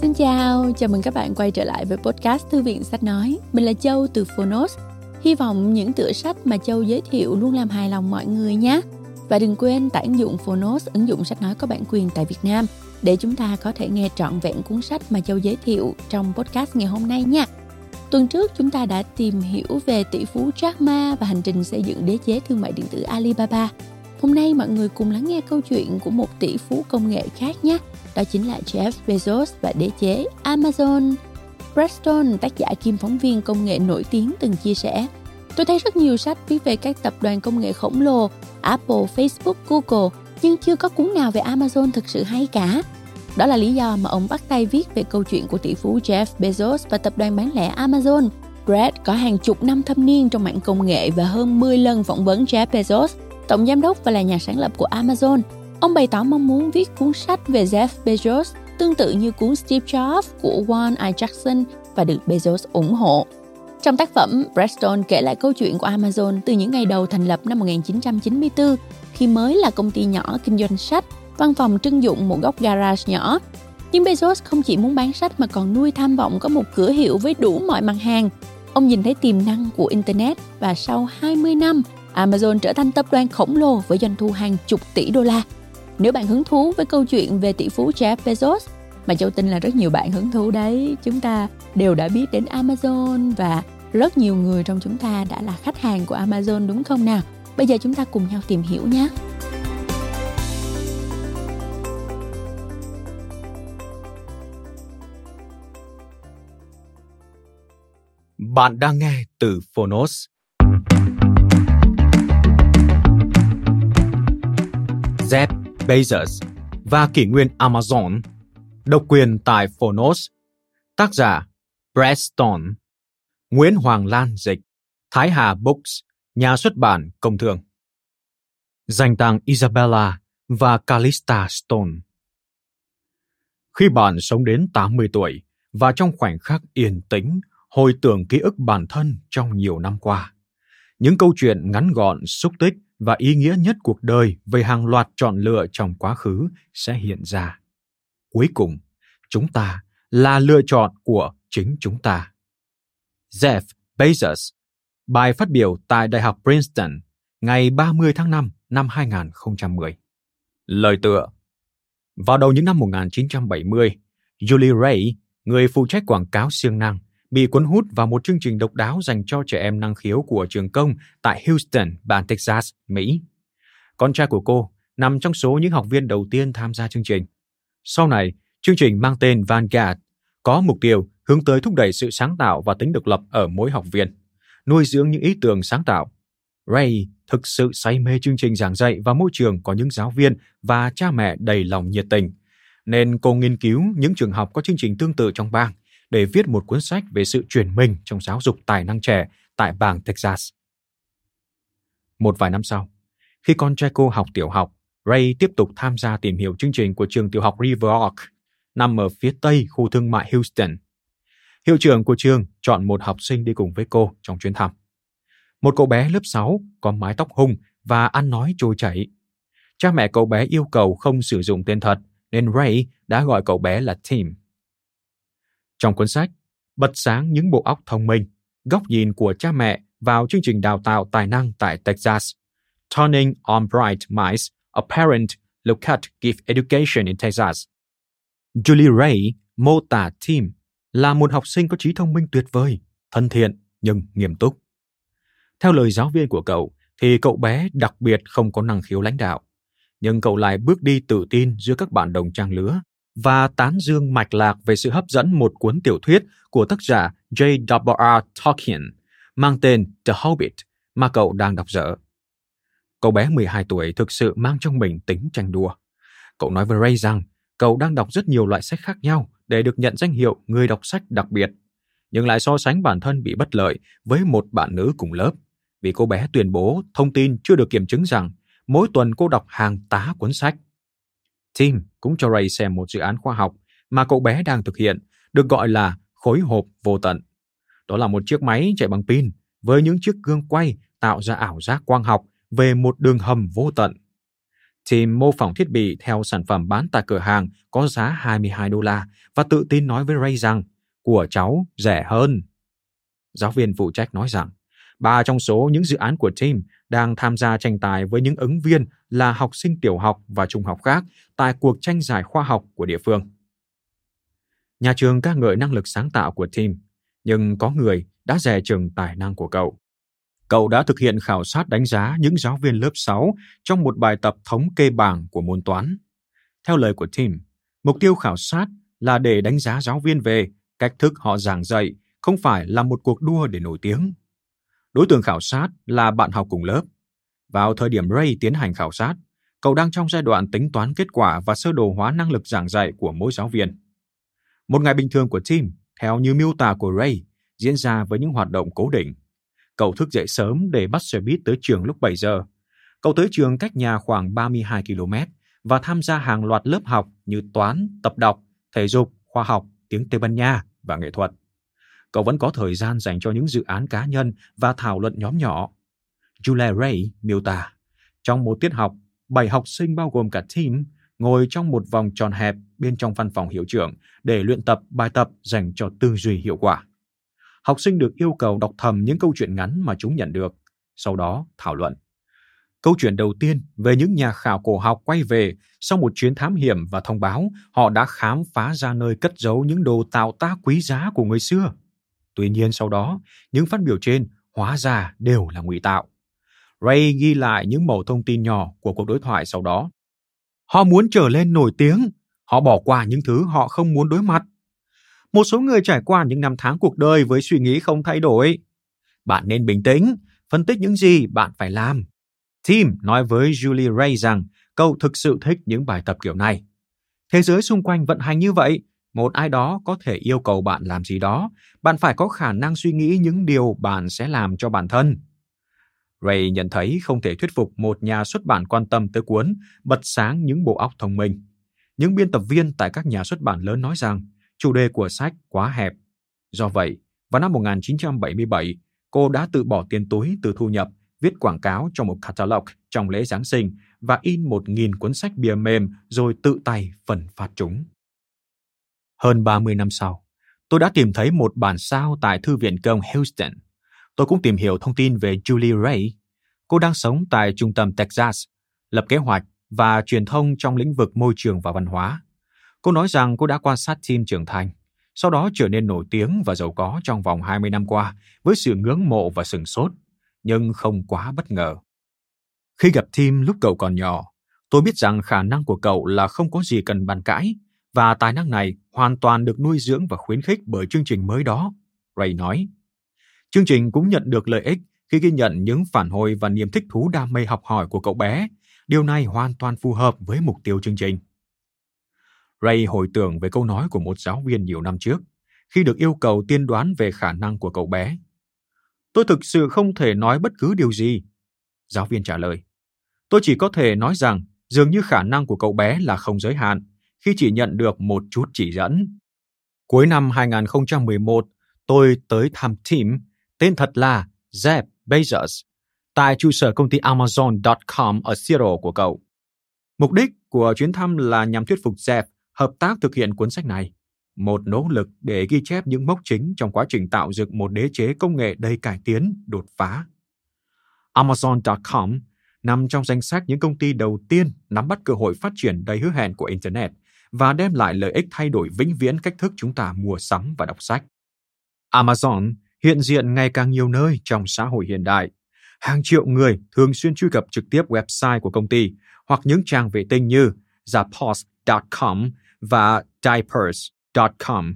Xin chào, chào mừng các bạn quay trở lại với podcast Thư viện Sách Nói. Mình là Châu từ Phonos. Hy vọng những tựa sách mà Châu giới thiệu luôn làm hài lòng mọi người nhé. Và đừng quên tải ứng dụng Phonos, ứng dụng sách nói có bản quyền tại Việt Nam để chúng ta có thể nghe trọn vẹn cuốn sách mà Châu giới thiệu trong podcast ngày hôm nay nha. Tuần trước chúng ta đã tìm hiểu về tỷ phú Jack Ma và hành trình xây dựng đế chế thương mại điện tử Alibaba. Hôm nay mọi người cùng lắng nghe câu chuyện của một tỷ phú công nghệ khác nhé. Đó chính là Jeff Bezos và đế chế Amazon. Preston, tác giả kiêm phóng viên công nghệ nổi tiếng từng chia sẻ Tôi thấy rất nhiều sách viết về các tập đoàn công nghệ khổng lồ, Apple, Facebook, Google, nhưng chưa có cuốn nào về Amazon thực sự hay cả. Đó là lý do mà ông bắt tay viết về câu chuyện của tỷ phú Jeff Bezos và tập đoàn bán lẻ Amazon. Brad có hàng chục năm thâm niên trong mạng công nghệ và hơn 10 lần phỏng vấn Jeff Bezos, tổng giám đốc và là nhà sáng lập của Amazon. Ông bày tỏ mong muốn viết cuốn sách về Jeff Bezos tương tự như cuốn Steve Jobs của Warren I. Jackson và được Bezos ủng hộ. Trong tác phẩm, Preston kể lại câu chuyện của Amazon từ những ngày đầu thành lập năm 1994, khi mới là công ty nhỏ kinh doanh sách, văn phòng trưng dụng một góc garage nhỏ. Nhưng Bezos không chỉ muốn bán sách mà còn nuôi tham vọng có một cửa hiệu với đủ mọi mặt hàng. Ông nhìn thấy tiềm năng của Internet và sau 20 năm, Amazon trở thành tập đoàn khổng lồ với doanh thu hàng chục tỷ đô la. Nếu bạn hứng thú với câu chuyện về tỷ phú Jeff Bezos, mà Châu tin là rất nhiều bạn hứng thú đấy, chúng ta đều đã biết đến Amazon và rất nhiều người trong chúng ta đã là khách hàng của Amazon đúng không nào? Bây giờ chúng ta cùng nhau tìm hiểu nhé. Bạn đang nghe từ Phonos. Bezos và kỷ nguyên Amazon Độc quyền tại Phonos. Tác giả Preston Nguyễn Hoàng Lan dịch Thái Hà Books Nhà xuất bản Công Thương. Dành tặng Isabella và Calista Stone. Khi bạn sống đến 80 tuổi và trong khoảnh khắc yên tĩnh hồi tưởng ký ức bản thân trong nhiều năm qua, những câu chuyện ngắn gọn, xúc tích và ý nghĩa nhất cuộc đời về hàng loạt chọn lựa trong quá khứ sẽ hiện ra. Cuối cùng, chúng ta là lựa chọn của chính chúng ta. Jeff Bezos, bài phát biểu tại Đại học Princeton ngày 30 tháng 5 năm 2010. Lời tựa Vào đầu những năm 1970, Julie Ray, người phụ trách quảng cáo siêng năng, bị cuốn hút vào một chương trình độc đáo dành cho trẻ em năng khiếu của trường công tại Houston, bang Texas, Mỹ. Con trai của cô nằm trong số những học viên đầu tiên tham gia chương trình. Sau này, chương trình mang tên Vanguard có mục tiêu hướng tới thúc đẩy sự sáng tạo và tính độc lập ở mỗi học viên, nuôi dưỡng những ý tưởng sáng tạo. Ray thực sự say mê chương trình giảng dạy và môi trường có những giáo viên và cha mẹ đầy lòng nhiệt tình, nên cô nghiên cứu những trường học có chương trình tương tự trong bang để viết một cuốn sách về sự chuyển mình trong giáo dục tài năng trẻ tại bang Texas. Một vài năm sau, khi con trai cô học tiểu học, Ray tiếp tục tham gia tìm hiểu chương trình của trường tiểu học River Oak, nằm ở phía tây khu thương mại Houston. Hiệu trưởng của trường chọn một học sinh đi cùng với cô trong chuyến thăm. Một cậu bé lớp 6 có mái tóc hung và ăn nói trôi chảy. Cha mẹ cậu bé yêu cầu không sử dụng tên thật nên Ray đã gọi cậu bé là Tim. Trong cuốn sách, bật sáng những bộ óc thông minh, góc nhìn của cha mẹ vào chương trình đào tạo tài năng tại Texas. Turning on Bright Minds, a Parent Look at Gift Education in Texas. Julie Ray mô tả Tim là một học sinh có trí thông minh tuyệt vời, thân thiện nhưng nghiêm túc. Theo lời giáo viên của cậu, thì cậu bé đặc biệt không có năng khiếu lãnh đạo, nhưng cậu lại bước đi tự tin giữa các bạn đồng trang lứa và tán dương mạch lạc về sự hấp dẫn một cuốn tiểu thuyết của tác giả J.R.R. Tolkien mang tên The Hobbit mà cậu đang đọc dở. Cậu bé 12 tuổi thực sự mang trong mình tính tranh đua. Cậu nói với Ray rằng cậu đang đọc rất nhiều loại sách khác nhau để được nhận danh hiệu người đọc sách đặc biệt, nhưng lại so sánh bản thân bị bất lợi với một bạn nữ cùng lớp vì cô bé tuyên bố thông tin chưa được kiểm chứng rằng mỗi tuần cô đọc hàng tá cuốn sách. Tim cũng cho Ray xem một dự án khoa học mà cậu bé đang thực hiện, được gọi là khối hộp vô tận. Đó là một chiếc máy chạy bằng pin với những chiếc gương quay tạo ra ảo giác quang học về một đường hầm vô tận. Tim mô phỏng thiết bị theo sản phẩm bán tại cửa hàng có giá 22 đô la và tự tin nói với Ray rằng của cháu rẻ hơn. Giáo viên phụ trách nói rằng ba trong số những dự án của Tim đang tham gia tranh tài với những ứng viên là học sinh tiểu học và trung học khác tại cuộc tranh giải khoa học của địa phương. Nhà trường ca ngợi năng lực sáng tạo của Tim, nhưng có người đã dè chừng tài năng của cậu. Cậu đã thực hiện khảo sát đánh giá những giáo viên lớp 6 trong một bài tập thống kê bảng của môn toán. Theo lời của Tim, mục tiêu khảo sát là để đánh giá giáo viên về cách thức họ giảng dạy, không phải là một cuộc đua để nổi tiếng. Đối tượng khảo sát là bạn học cùng lớp. Vào thời điểm Ray tiến hành khảo sát, cậu đang trong giai đoạn tính toán kết quả và sơ đồ hóa năng lực giảng dạy của mỗi giáo viên. Một ngày bình thường của Tim, theo như miêu tả của Ray, diễn ra với những hoạt động cố định. Cậu thức dậy sớm để bắt xe buýt tới trường lúc 7 giờ. Cậu tới trường cách nhà khoảng 32 km và tham gia hàng loạt lớp học như toán, tập đọc, thể dục, khoa học, tiếng Tây Ban Nha và nghệ thuật. Cậu vẫn có thời gian dành cho những dự án cá nhân và thảo luận nhóm nhỏ. Julia Ray miêu tả, trong một tiết học, bảy học sinh bao gồm cả team ngồi trong một vòng tròn hẹp bên trong văn phòng hiệu trưởng để luyện tập bài tập dành cho tư duy hiệu quả. Học sinh được yêu cầu đọc thầm những câu chuyện ngắn mà chúng nhận được, sau đó thảo luận. Câu chuyện đầu tiên về những nhà khảo cổ học quay về sau một chuyến thám hiểm và thông báo họ đã khám phá ra nơi cất giấu những đồ tạo tác quý giá của người xưa. Tuy nhiên sau đó, những phát biểu trên hóa ra đều là ngụy tạo. Ray ghi lại những mẩu thông tin nhỏ của cuộc đối thoại sau đó. Họ muốn trở lên nổi tiếng, họ bỏ qua những thứ họ không muốn đối mặt. Một số người trải qua những năm tháng cuộc đời với suy nghĩ không thay đổi. Bạn nên bình tĩnh, phân tích những gì bạn phải làm. Tim nói với Julie Ray rằng cậu thực sự thích những bài tập kiểu này. Thế giới xung quanh vận hành như vậy, một ai đó có thể yêu cầu bạn làm gì đó, bạn phải có khả năng suy nghĩ những điều bạn sẽ làm cho bản thân. Ray nhận thấy không thể thuyết phục một nhà xuất bản quan tâm tới cuốn Bật sáng những bộ óc thông minh. Những biên tập viên tại các nhà xuất bản lớn nói rằng chủ đề của sách quá hẹp. Do vậy, vào năm 1977, cô đã tự bỏ tiền túi từ thu nhập viết quảng cáo cho một catalog trong lễ Giáng sinh và in một nghìn cuốn sách bìa mềm rồi tự tay phần phát chúng. Hơn 30 năm sau, tôi đã tìm thấy một bản sao tại Thư viện Công Houston. Tôi cũng tìm hiểu thông tin về Julie Ray. Cô đang sống tại trung tâm Texas, lập kế hoạch và truyền thông trong lĩnh vực môi trường và văn hóa. Cô nói rằng cô đã quan sát team trưởng thành, sau đó trở nên nổi tiếng và giàu có trong vòng 20 năm qua với sự ngưỡng mộ và sừng sốt, nhưng không quá bất ngờ. Khi gặp Tim lúc cậu còn nhỏ, tôi biết rằng khả năng của cậu là không có gì cần bàn cãi và tài năng này hoàn toàn được nuôi dưỡng và khuyến khích bởi chương trình mới đó, Ray nói. Chương trình cũng nhận được lợi ích khi ghi nhận những phản hồi và niềm thích thú đam mê học hỏi của cậu bé. Điều này hoàn toàn phù hợp với mục tiêu chương trình. Ray hồi tưởng về câu nói của một giáo viên nhiều năm trước, khi được yêu cầu tiên đoán về khả năng của cậu bé. Tôi thực sự không thể nói bất cứ điều gì. Giáo viên trả lời. Tôi chỉ có thể nói rằng dường như khả năng của cậu bé là không giới hạn khi chỉ nhận được một chút chỉ dẫn. Cuối năm 2011, tôi tới thăm Tim tên thật là Jeff Bezos, tại trụ sở công ty Amazon.com ở Seattle của cậu. Mục đích của chuyến thăm là nhằm thuyết phục Jeff hợp tác thực hiện cuốn sách này, một nỗ lực để ghi chép những mốc chính trong quá trình tạo dựng một đế chế công nghệ đầy cải tiến, đột phá. Amazon.com nằm trong danh sách những công ty đầu tiên nắm bắt cơ hội phát triển đầy hứa hẹn của Internet và đem lại lợi ích thay đổi vĩnh viễn cách thức chúng ta mua sắm và đọc sách. Amazon hiện diện ngày càng nhiều nơi trong xã hội hiện đại. Hàng triệu người thường xuyên truy cập trực tiếp website của công ty hoặc những trang vệ tinh như zappos.com và diapers.com,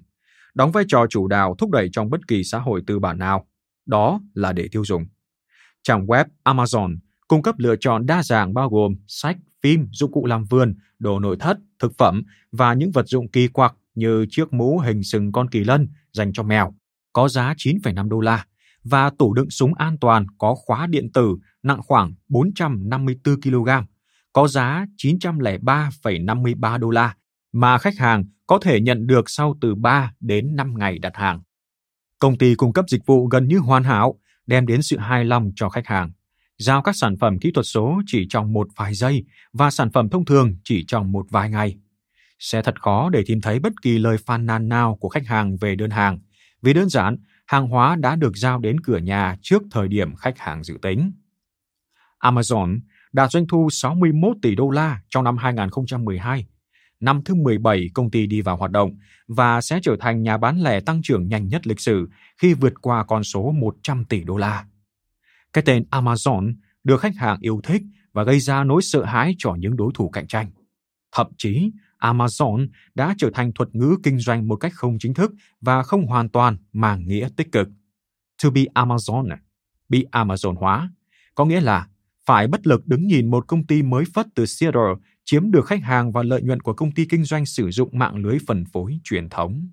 đóng vai trò chủ đạo thúc đẩy trong bất kỳ xã hội tư bản nào. Đó là để tiêu dùng. Trang web Amazon cung cấp lựa chọn đa dạng bao gồm sách, phim, dụng cụ làm vườn, đồ nội thất, thực phẩm và những vật dụng kỳ quặc như chiếc mũ hình sừng con kỳ lân dành cho mèo, có giá 9,5 đô la, và tủ đựng súng an toàn có khóa điện tử nặng khoảng 454 kg, có giá 903,53 đô la mà khách hàng có thể nhận được sau từ 3 đến 5 ngày đặt hàng. Công ty cung cấp dịch vụ gần như hoàn hảo, đem đến sự hài lòng cho khách hàng giao các sản phẩm kỹ thuật số chỉ trong một vài giây và sản phẩm thông thường chỉ trong một vài ngày. Sẽ thật khó để tìm thấy bất kỳ lời phàn nàn nào của khách hàng về đơn hàng, vì đơn giản hàng hóa đã được giao đến cửa nhà trước thời điểm khách hàng dự tính. Amazon đạt doanh thu 61 tỷ đô la trong năm 2012, năm thứ 17 công ty đi vào hoạt động và sẽ trở thành nhà bán lẻ tăng trưởng nhanh nhất lịch sử khi vượt qua con số 100 tỷ đô la. Cái tên Amazon được khách hàng yêu thích và gây ra nỗi sợ hãi cho những đối thủ cạnh tranh. Thậm chí, Amazon đã trở thành thuật ngữ kinh doanh một cách không chính thức và không hoàn toàn mang nghĩa tích cực. To be Amazon, bị Amazon hóa, có nghĩa là phải bất lực đứng nhìn một công ty mới phất từ Seattle chiếm được khách hàng và lợi nhuận của công ty kinh doanh sử dụng mạng lưới phân phối truyền thống.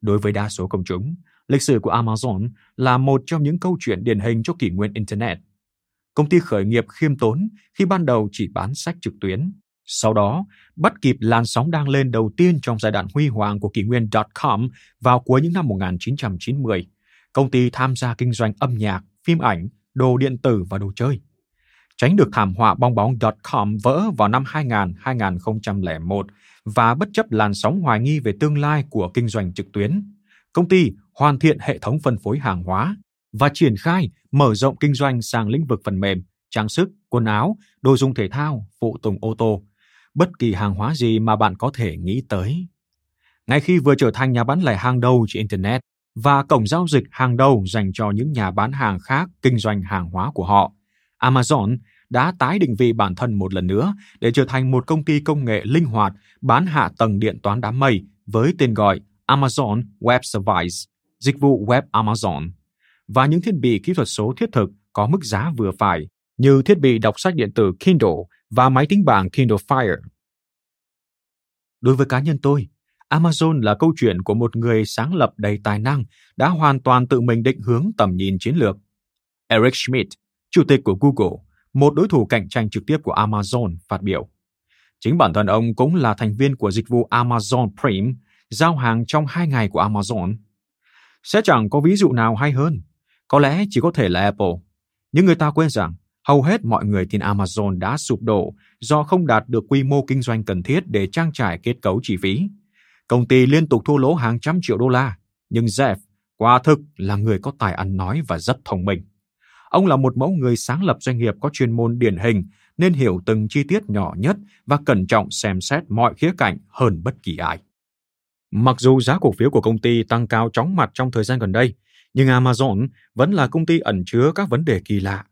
Đối với đa số công chúng, lịch sử của Amazon là một trong những câu chuyện điển hình cho kỷ nguyên Internet. Công ty khởi nghiệp khiêm tốn khi ban đầu chỉ bán sách trực tuyến, sau đó bắt kịp làn sóng đang lên đầu tiên trong giai đoạn huy hoàng của kỷ nguyên .com vào cuối những năm 1990. Công ty tham gia kinh doanh âm nhạc, phim ảnh, đồ điện tử và đồ chơi. Tránh được thảm họa bong bóng .com vỡ vào năm 2000-2001 và bất chấp làn sóng hoài nghi về tương lai của kinh doanh trực tuyến, công ty hoàn thiện hệ thống phân phối hàng hóa và triển khai mở rộng kinh doanh sang lĩnh vực phần mềm, trang sức, quần áo, đồ dùng thể thao, phụ tùng ô tô, bất kỳ hàng hóa gì mà bạn có thể nghĩ tới. Ngay khi vừa trở thành nhà bán lẻ hàng đầu trên Internet và cổng giao dịch hàng đầu dành cho những nhà bán hàng khác kinh doanh hàng hóa của họ, Amazon đã tái định vị bản thân một lần nữa để trở thành một công ty công nghệ linh hoạt bán hạ tầng điện toán đám mây với tên gọi Amazon Web Service, dịch vụ web Amazon, và những thiết bị kỹ thuật số thiết thực có mức giá vừa phải như thiết bị đọc sách điện tử Kindle và máy tính bảng Kindle Fire. Đối với cá nhân tôi, Amazon là câu chuyện của một người sáng lập đầy tài năng đã hoàn toàn tự mình định hướng tầm nhìn chiến lược. Eric Schmidt, chủ tịch của Google, một đối thủ cạnh tranh trực tiếp của Amazon, phát biểu. Chính bản thân ông cũng là thành viên của dịch vụ Amazon Prime, giao hàng trong hai ngày của Amazon. Sẽ chẳng có ví dụ nào hay hơn. Có lẽ chỉ có thể là Apple. Nhưng người ta quên rằng hầu hết mọi người tin Amazon đã sụp đổ do không đạt được quy mô kinh doanh cần thiết để trang trải kết cấu chi phí. Công ty liên tục thua lỗ hàng trăm triệu đô la, nhưng Jeff quả thực là người có tài ăn nói và rất thông minh. Ông là một mẫu người sáng lập doanh nghiệp có chuyên môn điển hình nên hiểu từng chi tiết nhỏ nhất và cẩn trọng xem xét mọi khía cạnh hơn bất kỳ ai. Mặc dù giá cổ phiếu của công ty tăng cao chóng mặt trong thời gian gần đây, nhưng Amazon vẫn là công ty ẩn chứa các vấn đề kỳ lạ.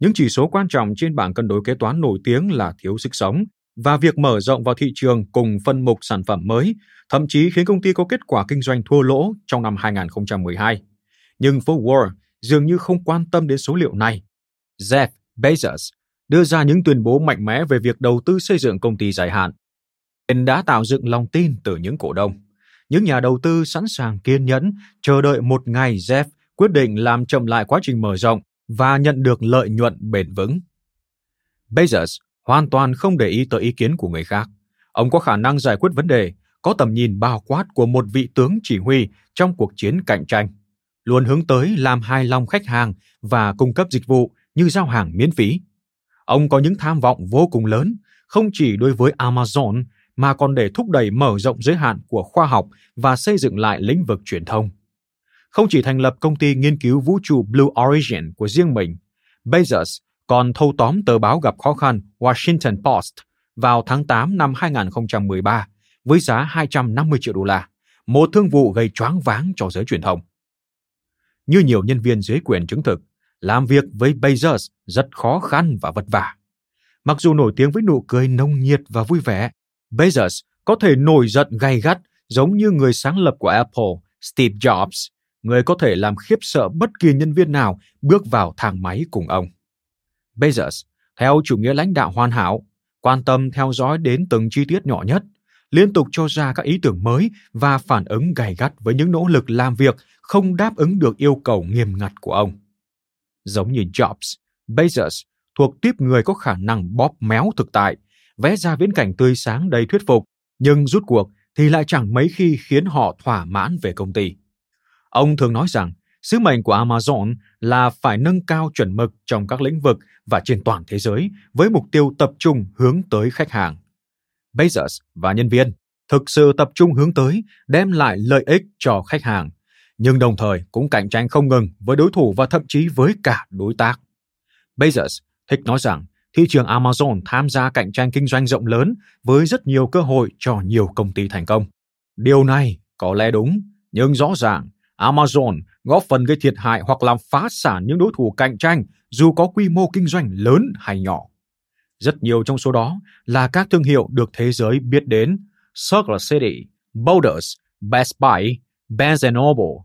Những chỉ số quan trọng trên bảng cân đối kế toán nổi tiếng là thiếu sức sống và việc mở rộng vào thị trường cùng phân mục sản phẩm mới thậm chí khiến công ty có kết quả kinh doanh thua lỗ trong năm 2012. Nhưng phố Wall dường như không quan tâm đến số liệu này. Jeff Bezos đưa ra những tuyên bố mạnh mẽ về việc đầu tư xây dựng công ty dài hạn. Anh đã tạo dựng lòng tin từ những cổ đông. Những nhà đầu tư sẵn sàng kiên nhẫn chờ đợi một ngày Jeff quyết định làm chậm lại quá trình mở rộng và nhận được lợi nhuận bền vững. Bezos hoàn toàn không để ý tới ý kiến của người khác. Ông có khả năng giải quyết vấn đề, có tầm nhìn bao quát của một vị tướng chỉ huy trong cuộc chiến cạnh tranh, luôn hướng tới làm hài lòng khách hàng và cung cấp dịch vụ như giao hàng miễn phí. Ông có những tham vọng vô cùng lớn, không chỉ đối với Amazon mà còn để thúc đẩy mở rộng giới hạn của khoa học và xây dựng lại lĩnh vực truyền thông. Không chỉ thành lập công ty nghiên cứu vũ trụ Blue Origin của riêng mình, Bezos còn thâu tóm tờ báo gặp khó khăn Washington Post vào tháng 8 năm 2013 với giá 250 triệu đô la, một thương vụ gây choáng váng cho giới truyền thông. Như nhiều nhân viên dưới quyền chứng thực, làm việc với Bezos rất khó khăn và vất vả. Mặc dù nổi tiếng với nụ cười nồng nhiệt và vui vẻ, Bezos có thể nổi giận gay gắt giống như người sáng lập của Apple, Steve Jobs, người có thể làm khiếp sợ bất kỳ nhân viên nào bước vào thang máy cùng ông. Bezos, theo chủ nghĩa lãnh đạo hoàn hảo, quan tâm theo dõi đến từng chi tiết nhỏ nhất, liên tục cho ra các ý tưởng mới và phản ứng gay gắt với những nỗ lực làm việc không đáp ứng được yêu cầu nghiêm ngặt của ông. Giống như Jobs, Bezos thuộc tiếp người có khả năng bóp méo thực tại, vẽ ra viễn cảnh tươi sáng đầy thuyết phục, nhưng rút cuộc thì lại chẳng mấy khi khiến họ thỏa mãn về công ty. Ông thường nói rằng Sứ mệnh của Amazon là phải nâng cao chuẩn mực trong các lĩnh vực và trên toàn thế giới với mục tiêu tập trung hướng tới khách hàng. Bezos và nhân viên thực sự tập trung hướng tới đem lại lợi ích cho khách hàng, nhưng đồng thời cũng cạnh tranh không ngừng với đối thủ và thậm chí với cả đối tác. Bezos thích nói rằng thị trường Amazon tham gia cạnh tranh kinh doanh rộng lớn với rất nhiều cơ hội cho nhiều công ty thành công. Điều này có lẽ đúng, nhưng rõ ràng Amazon góp phần gây thiệt hại hoặc làm phá sản những đối thủ cạnh tranh dù có quy mô kinh doanh lớn hay nhỏ. Rất nhiều trong số đó là các thương hiệu được thế giới biết đến Circle City, Boulders, Best Buy, Benz Noble.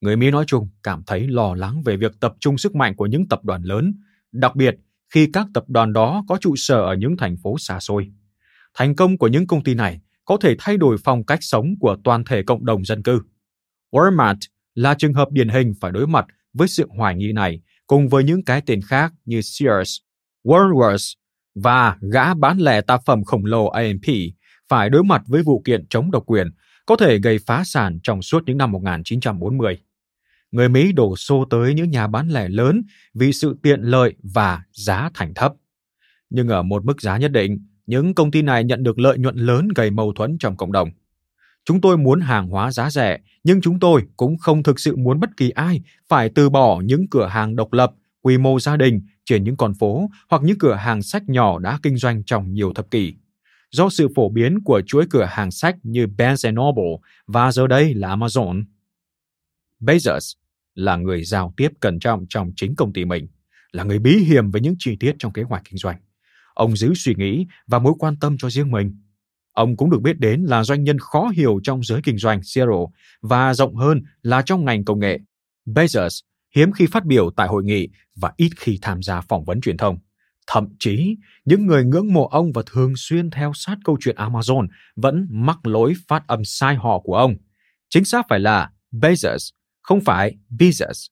Người Mỹ nói chung cảm thấy lo lắng về việc tập trung sức mạnh của những tập đoàn lớn, đặc biệt khi các tập đoàn đó có trụ sở ở những thành phố xa xôi. Thành công của những công ty này có thể thay đổi phong cách sống của toàn thể cộng đồng dân cư. Walmart là trường hợp điển hình phải đối mặt với sự hoài nghi này cùng với những cái tên khác như Sears, Woolworths và gã bán lẻ tạp phẩm khổng lồ AMP phải đối mặt với vụ kiện chống độc quyền có thể gây phá sản trong suốt những năm 1940. Người Mỹ đổ xô tới những nhà bán lẻ lớn vì sự tiện lợi và giá thành thấp. Nhưng ở một mức giá nhất định, những công ty này nhận được lợi nhuận lớn gây mâu thuẫn trong cộng đồng. Chúng tôi muốn hàng hóa giá rẻ, nhưng chúng tôi cũng không thực sự muốn bất kỳ ai phải từ bỏ những cửa hàng độc lập, quy mô gia đình trên những con phố hoặc những cửa hàng sách nhỏ đã kinh doanh trong nhiều thập kỷ. Do sự phổ biến của chuỗi cửa hàng sách như Barnes Noble và giờ đây là Amazon. Bezos là người giao tiếp cẩn trọng trong chính công ty mình, là người bí hiểm với những chi tiết trong kế hoạch kinh doanh. Ông giữ suy nghĩ và mối quan tâm cho riêng mình. Ông cũng được biết đến là doanh nhân khó hiểu trong giới kinh doanh zero và rộng hơn là trong ngành công nghệ. Bezos hiếm khi phát biểu tại hội nghị và ít khi tham gia phỏng vấn truyền thông. Thậm chí, những người ngưỡng mộ ông và thường xuyên theo sát câu chuyện Amazon vẫn mắc lỗi phát âm sai họ của ông. Chính xác phải là Bezos, không phải Bezos.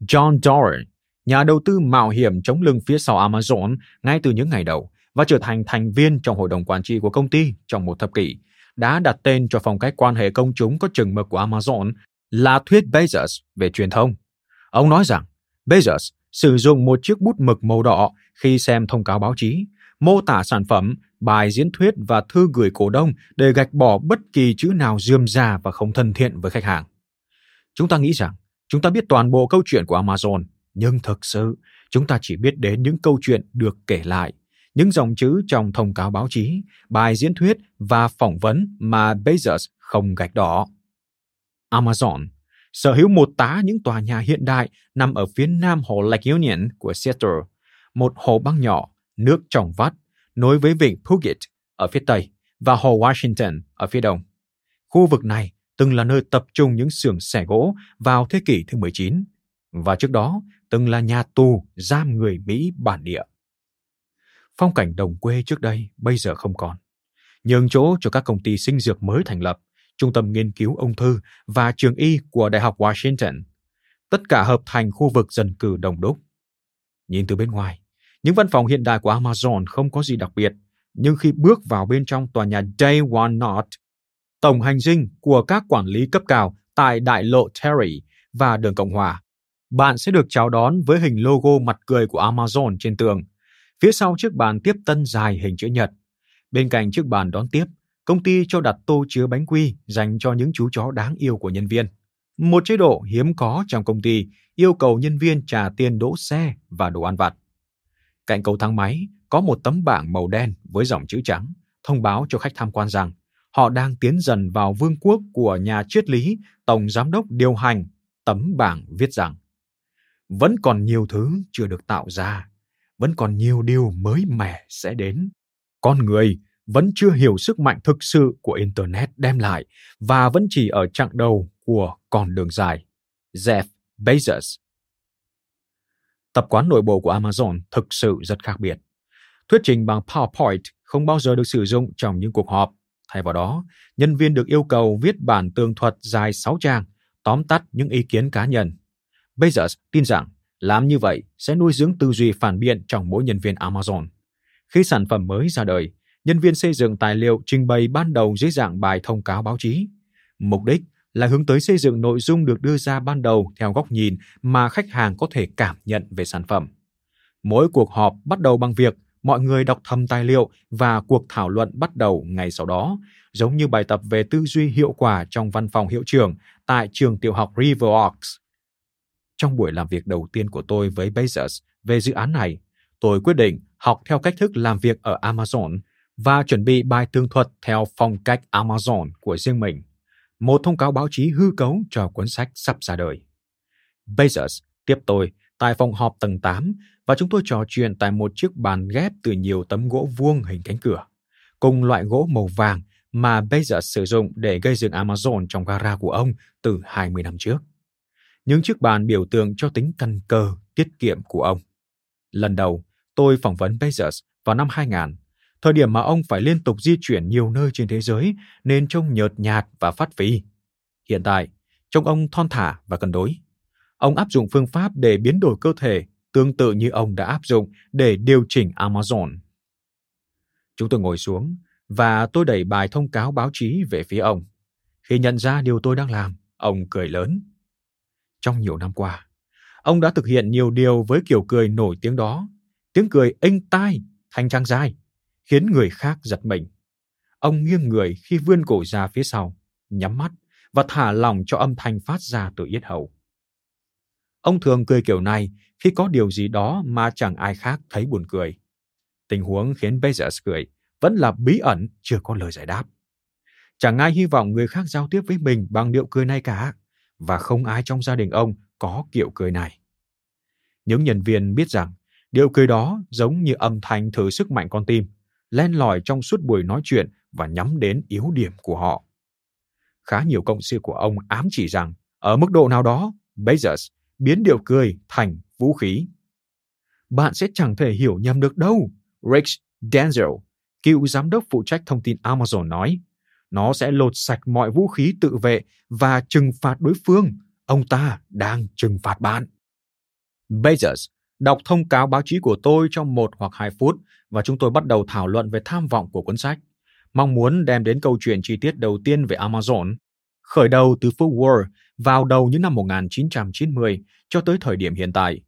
John Doran, nhà đầu tư mạo hiểm chống lưng phía sau Amazon ngay từ những ngày đầu và trở thành thành viên trong hội đồng quản trị của công ty trong một thập kỷ, đã đặt tên cho phong cách quan hệ công chúng có chừng mực của Amazon là thuyết Bezos về truyền thông. Ông nói rằng Bezos sử dụng một chiếc bút mực màu đỏ khi xem thông cáo báo chí, mô tả sản phẩm, bài diễn thuyết và thư gửi cổ đông để gạch bỏ bất kỳ chữ nào dườm già và không thân thiện với khách hàng. Chúng ta nghĩ rằng chúng ta biết toàn bộ câu chuyện của Amazon, nhưng thực sự chúng ta chỉ biết đến những câu chuyện được kể lại, những dòng chữ trong thông cáo báo chí, bài diễn thuyết và phỏng vấn mà Bezos không gạch đỏ. Amazon sở hữu một tá những tòa nhà hiện đại nằm ở phía nam hồ Lake Union của Seattle, một hồ băng nhỏ, nước trong vắt, nối với vịnh Puget ở phía tây và hồ Washington ở phía đông. Khu vực này từng là nơi tập trung những xưởng xẻ gỗ vào thế kỷ thứ 19 và trước đó từng là nhà tù giam người Mỹ bản địa. Phong cảnh đồng quê trước đây bây giờ không còn. Nhường chỗ cho các công ty sinh dược mới thành lập Trung tâm Nghiên cứu Ung thư và Trường Y của Đại học Washington. Tất cả hợp thành khu vực dân cư đồng đúc. Nhìn từ bên ngoài, những văn phòng hiện đại của Amazon không có gì đặc biệt, nhưng khi bước vào bên trong tòa nhà Day One not tổng hành dinh của các quản lý cấp cao tại đại lộ Terry và đường Cộng Hòa, bạn sẽ được chào đón với hình logo mặt cười của Amazon trên tường. Phía sau chiếc bàn tiếp tân dài hình chữ nhật. Bên cạnh chiếc bàn đón tiếp công ty cho đặt tô chứa bánh quy dành cho những chú chó đáng yêu của nhân viên. Một chế độ hiếm có trong công ty yêu cầu nhân viên trả tiền đỗ xe và đồ ăn vặt. Cạnh cầu thang máy có một tấm bảng màu đen với dòng chữ trắng thông báo cho khách tham quan rằng họ đang tiến dần vào vương quốc của nhà triết lý tổng giám đốc điều hành. Tấm bảng viết rằng vẫn còn nhiều thứ chưa được tạo ra, vẫn còn nhiều điều mới mẻ sẽ đến. Con người vẫn chưa hiểu sức mạnh thực sự của Internet đem lại và vẫn chỉ ở chặng đầu của con đường dài. Jeff Bezos Tập quán nội bộ của Amazon thực sự rất khác biệt. Thuyết trình bằng PowerPoint không bao giờ được sử dụng trong những cuộc họp. Thay vào đó, nhân viên được yêu cầu viết bản tường thuật dài 6 trang, tóm tắt những ý kiến cá nhân. Bezos tin rằng làm như vậy sẽ nuôi dưỡng tư duy phản biện trong mỗi nhân viên Amazon. Khi sản phẩm mới ra đời, nhân viên xây dựng tài liệu trình bày ban đầu dưới dạng bài thông cáo báo chí. Mục đích là hướng tới xây dựng nội dung được đưa ra ban đầu theo góc nhìn mà khách hàng có thể cảm nhận về sản phẩm. Mỗi cuộc họp bắt đầu bằng việc mọi người đọc thầm tài liệu và cuộc thảo luận bắt đầu ngay sau đó, giống như bài tập về tư duy hiệu quả trong văn phòng hiệu trưởng tại trường tiểu học River Oaks. Trong buổi làm việc đầu tiên của tôi với Bezos về dự án này, tôi quyết định học theo cách thức làm việc ở Amazon và chuẩn bị bài tường thuật theo phong cách Amazon của riêng mình. Một thông cáo báo chí hư cấu cho cuốn sách sắp ra đời. Bezos tiếp tôi tại phòng họp tầng 8 và chúng tôi trò chuyện tại một chiếc bàn ghép từ nhiều tấm gỗ vuông hình cánh cửa, cùng loại gỗ màu vàng mà Bezos sử dụng để gây dựng Amazon trong gara của ông từ 20 năm trước. Những chiếc bàn biểu tượng cho tính căn cơ, tiết kiệm của ông. Lần đầu, tôi phỏng vấn Bezos vào năm 2000, thời điểm mà ông phải liên tục di chuyển nhiều nơi trên thế giới nên trông nhợt nhạt và phát phì. Hiện tại, trông ông thon thả và cân đối. Ông áp dụng phương pháp để biến đổi cơ thể tương tự như ông đã áp dụng để điều chỉnh Amazon. Chúng tôi ngồi xuống và tôi đẩy bài thông cáo báo chí về phía ông. Khi nhận ra điều tôi đang làm, ông cười lớn. Trong nhiều năm qua, ông đã thực hiện nhiều điều với kiểu cười nổi tiếng đó. Tiếng cười inh tai, thanh trang dài, khiến người khác giật mình. Ông nghiêng người khi vươn cổ ra phía sau, nhắm mắt và thả lỏng cho âm thanh phát ra từ yết hầu. Ông thường cười kiểu này khi có điều gì đó mà chẳng ai khác thấy buồn cười. Tình huống khiến Bezos cười vẫn là bí ẩn chưa có lời giải đáp. Chẳng ai hy vọng người khác giao tiếp với mình bằng điệu cười này cả, và không ai trong gia đình ông có kiểu cười này. Những nhân viên biết rằng điệu cười đó giống như âm thanh thử sức mạnh con tim, len lỏi trong suốt buổi nói chuyện và nhắm đến yếu điểm của họ. Khá nhiều cộng sự của ông ám chỉ rằng, ở mức độ nào đó, Bezos biến điệu cười thành vũ khí. Bạn sẽ chẳng thể hiểu nhầm được đâu, Rich Denzel, cựu giám đốc phụ trách thông tin Amazon nói. Nó sẽ lột sạch mọi vũ khí tự vệ và trừng phạt đối phương. Ông ta đang trừng phạt bạn. Bezos đọc thông cáo báo chí của tôi trong một hoặc hai phút và chúng tôi bắt đầu thảo luận về tham vọng của cuốn sách, mong muốn đem đến câu chuyện chi tiết đầu tiên về Amazon, khởi đầu từ phố Wall vào đầu những năm 1990 cho tới thời điểm hiện tại.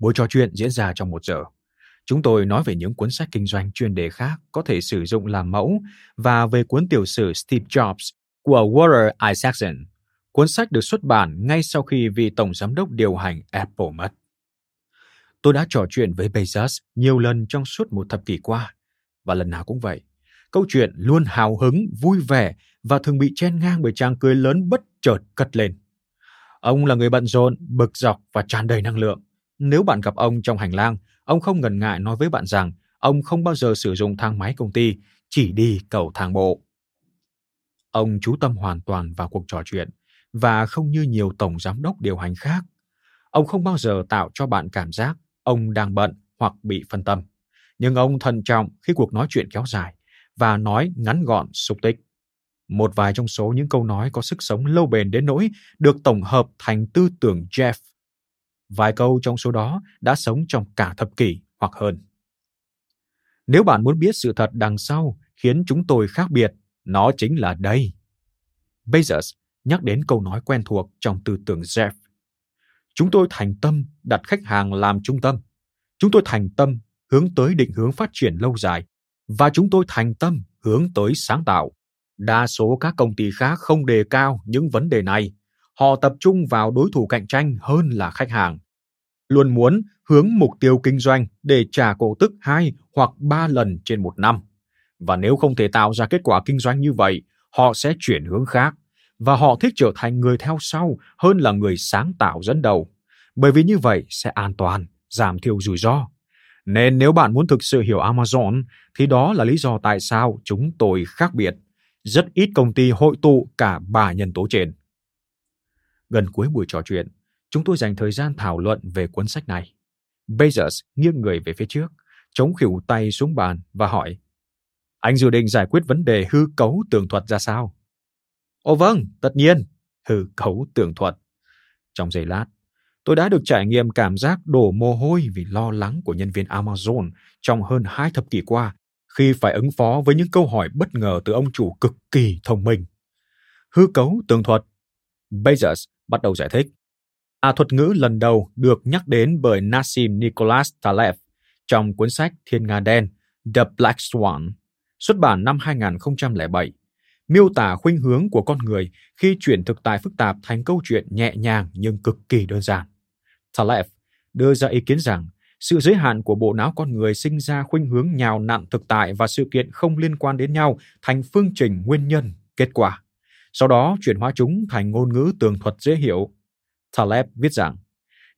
Buổi trò chuyện diễn ra trong một giờ. Chúng tôi nói về những cuốn sách kinh doanh chuyên đề khác có thể sử dụng làm mẫu và về cuốn tiểu sử Steve Jobs của Walter Isaacson. Cuốn sách được xuất bản ngay sau khi vị tổng giám đốc điều hành Apple mất. Tôi đã trò chuyện với Bezos nhiều lần trong suốt một thập kỷ qua, và lần nào cũng vậy. Câu chuyện luôn hào hứng, vui vẻ và thường bị chen ngang bởi chàng cười lớn bất chợt cất lên. Ông là người bận rộn, bực dọc và tràn đầy năng lượng. Nếu bạn gặp ông trong hành lang, ông không ngần ngại nói với bạn rằng ông không bao giờ sử dụng thang máy công ty, chỉ đi cầu thang bộ. Ông chú tâm hoàn toàn vào cuộc trò chuyện và không như nhiều tổng giám đốc điều hành khác. Ông không bao giờ tạo cho bạn cảm giác ông đang bận hoặc bị phân tâm. Nhưng ông thận trọng khi cuộc nói chuyện kéo dài và nói ngắn gọn xúc tích. Một vài trong số những câu nói có sức sống lâu bền đến nỗi được tổng hợp thành tư tưởng Jeff. Vài câu trong số đó đã sống trong cả thập kỷ hoặc hơn. Nếu bạn muốn biết sự thật đằng sau khiến chúng tôi khác biệt, nó chính là đây. Bezos nhắc đến câu nói quen thuộc trong tư tưởng Jeff. Chúng tôi thành tâm đặt khách hàng làm trung tâm. Chúng tôi thành tâm hướng tới định hướng phát triển lâu dài và chúng tôi thành tâm hướng tới sáng tạo. Đa số các công ty khác không đề cao những vấn đề này. Họ tập trung vào đối thủ cạnh tranh hơn là khách hàng. Luôn muốn hướng mục tiêu kinh doanh để trả cổ tức hai hoặc ba lần trên một năm. Và nếu không thể tạo ra kết quả kinh doanh như vậy, họ sẽ chuyển hướng khác. Và họ thích trở thành người theo sau hơn là người sáng tạo dẫn đầu. Bởi vì như vậy sẽ an toàn, giảm thiểu rủi ro. Nên nếu bạn muốn thực sự hiểu Amazon, thì đó là lý do tại sao chúng tôi khác biệt – rất ít công ty hội tụ cả ba nhân tố trên. Gần cuối buổi trò chuyện, chúng tôi dành thời gian thảo luận về cuốn sách này. Bezos nghiêng người về phía trước, chống khỉu tay xuống bàn và hỏi Anh dự định giải quyết vấn đề hư cấu tường thuật ra sao? Ồ vâng, tất nhiên, hư cấu tường thuật. Trong giây lát, tôi đã được trải nghiệm cảm giác đổ mồ hôi vì lo lắng của nhân viên Amazon trong hơn hai thập kỷ qua khi phải ứng phó với những câu hỏi bất ngờ từ ông chủ cực kỳ thông minh. Hư cấu tường thuật. Bezos bắt đầu giải thích. À thuật ngữ lần đầu được nhắc đến bởi Nassim Nicholas Taleb trong cuốn sách Thiên Nga Đen The Black Swan, xuất bản năm 2007, miêu tả khuynh hướng của con người khi chuyển thực tại phức tạp thành câu chuyện nhẹ nhàng nhưng cực kỳ đơn giản. Taleb đưa ra ý kiến rằng sự giới hạn của bộ não con người sinh ra khuynh hướng nhào nặn thực tại và sự kiện không liên quan đến nhau thành phương trình nguyên nhân, kết quả. Sau đó chuyển hóa chúng thành ngôn ngữ tường thuật dễ hiểu. Taleb viết rằng,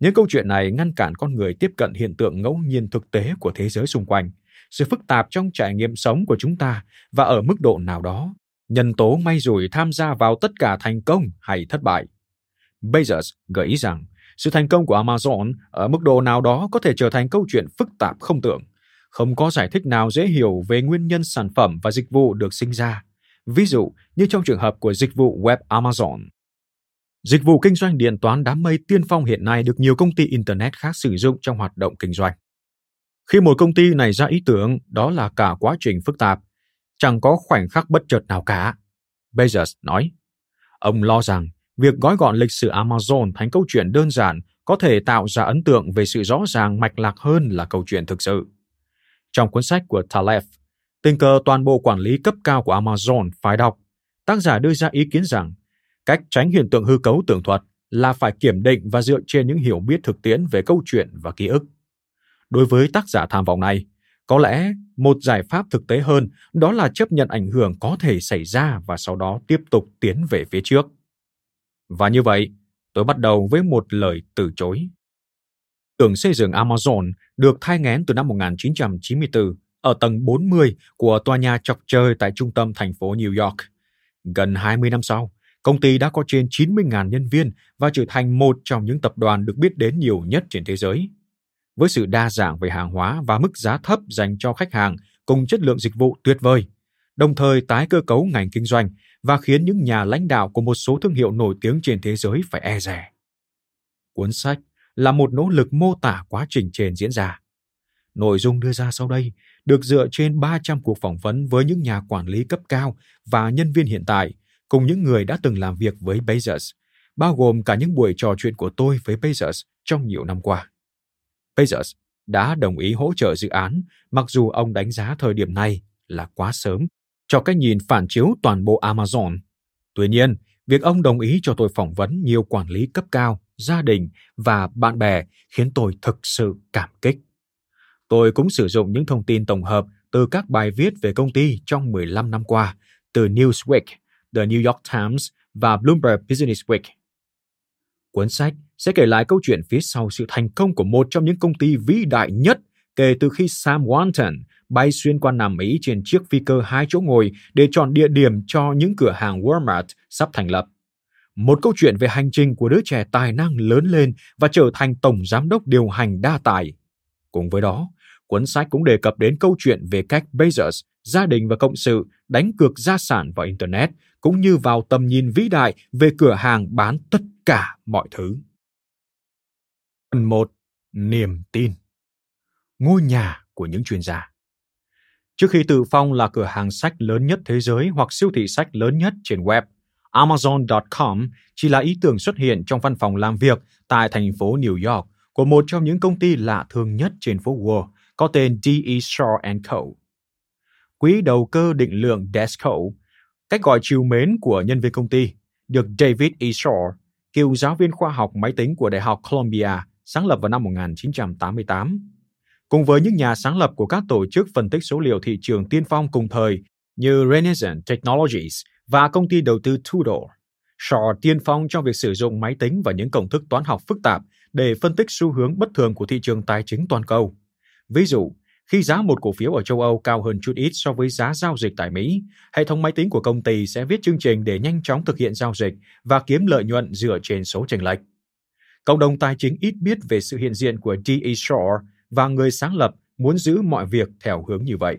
những câu chuyện này ngăn cản con người tiếp cận hiện tượng ngẫu nhiên thực tế của thế giới xung quanh, sự phức tạp trong trải nghiệm sống của chúng ta và ở mức độ nào đó, nhân tố may rủi tham gia vào tất cả thành công hay thất bại. Bezos gợi ý rằng sự thành công của Amazon ở mức độ nào đó có thể trở thành câu chuyện phức tạp không tưởng. Không có giải thích nào dễ hiểu về nguyên nhân sản phẩm và dịch vụ được sinh ra. Ví dụ như trong trường hợp của dịch vụ web Amazon. Dịch vụ kinh doanh điện toán đám mây tiên phong hiện nay được nhiều công ty Internet khác sử dụng trong hoạt động kinh doanh. Khi một công ty này ra ý tưởng, đó là cả quá trình phức tạp, chẳng có khoảnh khắc bất chợt nào cả. Bezos nói, ông lo rằng việc gói gọn lịch sử Amazon thành câu chuyện đơn giản có thể tạo ra ấn tượng về sự rõ ràng mạch lạc hơn là câu chuyện thực sự. Trong cuốn sách của Taleb, tình cờ toàn bộ quản lý cấp cao của Amazon phải đọc, tác giả đưa ra ý kiến rằng cách tránh hiện tượng hư cấu tưởng thuật là phải kiểm định và dựa trên những hiểu biết thực tiễn về câu chuyện và ký ức. Đối với tác giả tham vọng này, có lẽ một giải pháp thực tế hơn đó là chấp nhận ảnh hưởng có thể xảy ra và sau đó tiếp tục tiến về phía trước. Và như vậy, tôi bắt đầu với một lời từ chối. Tưởng xây dựng Amazon được thai ngén từ năm 1994 ở tầng 40 của tòa nhà chọc chơi tại trung tâm thành phố New York. Gần 20 năm sau, công ty đã có trên 90.000 nhân viên và trở thành một trong những tập đoàn được biết đến nhiều nhất trên thế giới. Với sự đa dạng về hàng hóa và mức giá thấp dành cho khách hàng cùng chất lượng dịch vụ tuyệt vời, đồng thời tái cơ cấu ngành kinh doanh và khiến những nhà lãnh đạo của một số thương hiệu nổi tiếng trên thế giới phải e rè. Cuốn sách là một nỗ lực mô tả quá trình trên diễn ra. Nội dung đưa ra sau đây được dựa trên 300 cuộc phỏng vấn với những nhà quản lý cấp cao và nhân viên hiện tại cùng những người đã từng làm việc với Bezos, bao gồm cả những buổi trò chuyện của tôi với Bezos trong nhiều năm qua. Bezos đã đồng ý hỗ trợ dự án mặc dù ông đánh giá thời điểm này là quá sớm cho cách nhìn phản chiếu toàn bộ Amazon. Tuy nhiên, việc ông đồng ý cho tôi phỏng vấn nhiều quản lý cấp cao, gia đình và bạn bè khiến tôi thực sự cảm kích. Tôi cũng sử dụng những thông tin tổng hợp từ các bài viết về công ty trong 15 năm qua, từ Newsweek, The New York Times và Bloomberg Business Week. Cuốn sách sẽ kể lại câu chuyện phía sau sự thành công của một trong những công ty vĩ đại nhất kể từ khi Sam Walton bay xuyên qua Nam Mỹ trên chiếc phi cơ hai chỗ ngồi để chọn địa điểm cho những cửa hàng Walmart sắp thành lập. Một câu chuyện về hành trình của đứa trẻ tài năng lớn lên và trở thành tổng giám đốc điều hành đa tài. Cùng với đó, cuốn sách cũng đề cập đến câu chuyện về cách Bezos, gia đình và cộng sự đánh cược gia sản vào Internet, cũng như vào tầm nhìn vĩ đại về cửa hàng bán tất cả mọi thứ. Phần 1. Niềm tin Ngôi nhà của những chuyên gia Trước khi tự phong là cửa hàng sách lớn nhất thế giới hoặc siêu thị sách lớn nhất trên web, Amazon.com chỉ là ý tưởng xuất hiện trong văn phòng làm việc tại thành phố New York của một trong những công ty lạ thường nhất trên phố Wall có tên D.E. Shaw Co. Quỹ đầu cơ định lượng Desco, cách gọi chiều mến của nhân viên công ty, được David E. Shaw, cựu giáo viên khoa học máy tính của Đại học Columbia, sáng lập vào năm 1988 cùng với những nhà sáng lập của các tổ chức phân tích số liệu thị trường tiên phong cùng thời như Renaissance Technologies và công ty đầu tư Tudor. Shaw tiên phong trong việc sử dụng máy tính và những công thức toán học phức tạp để phân tích xu hướng bất thường của thị trường tài chính toàn cầu. Ví dụ, khi giá một cổ phiếu ở châu Âu cao hơn chút ít so với giá giao dịch tại Mỹ, hệ thống máy tính của công ty sẽ viết chương trình để nhanh chóng thực hiện giao dịch và kiếm lợi nhuận dựa trên số chênh lệch. Cộng đồng tài chính ít biết về sự hiện diện của D.E. Shaw và người sáng lập muốn giữ mọi việc theo hướng như vậy.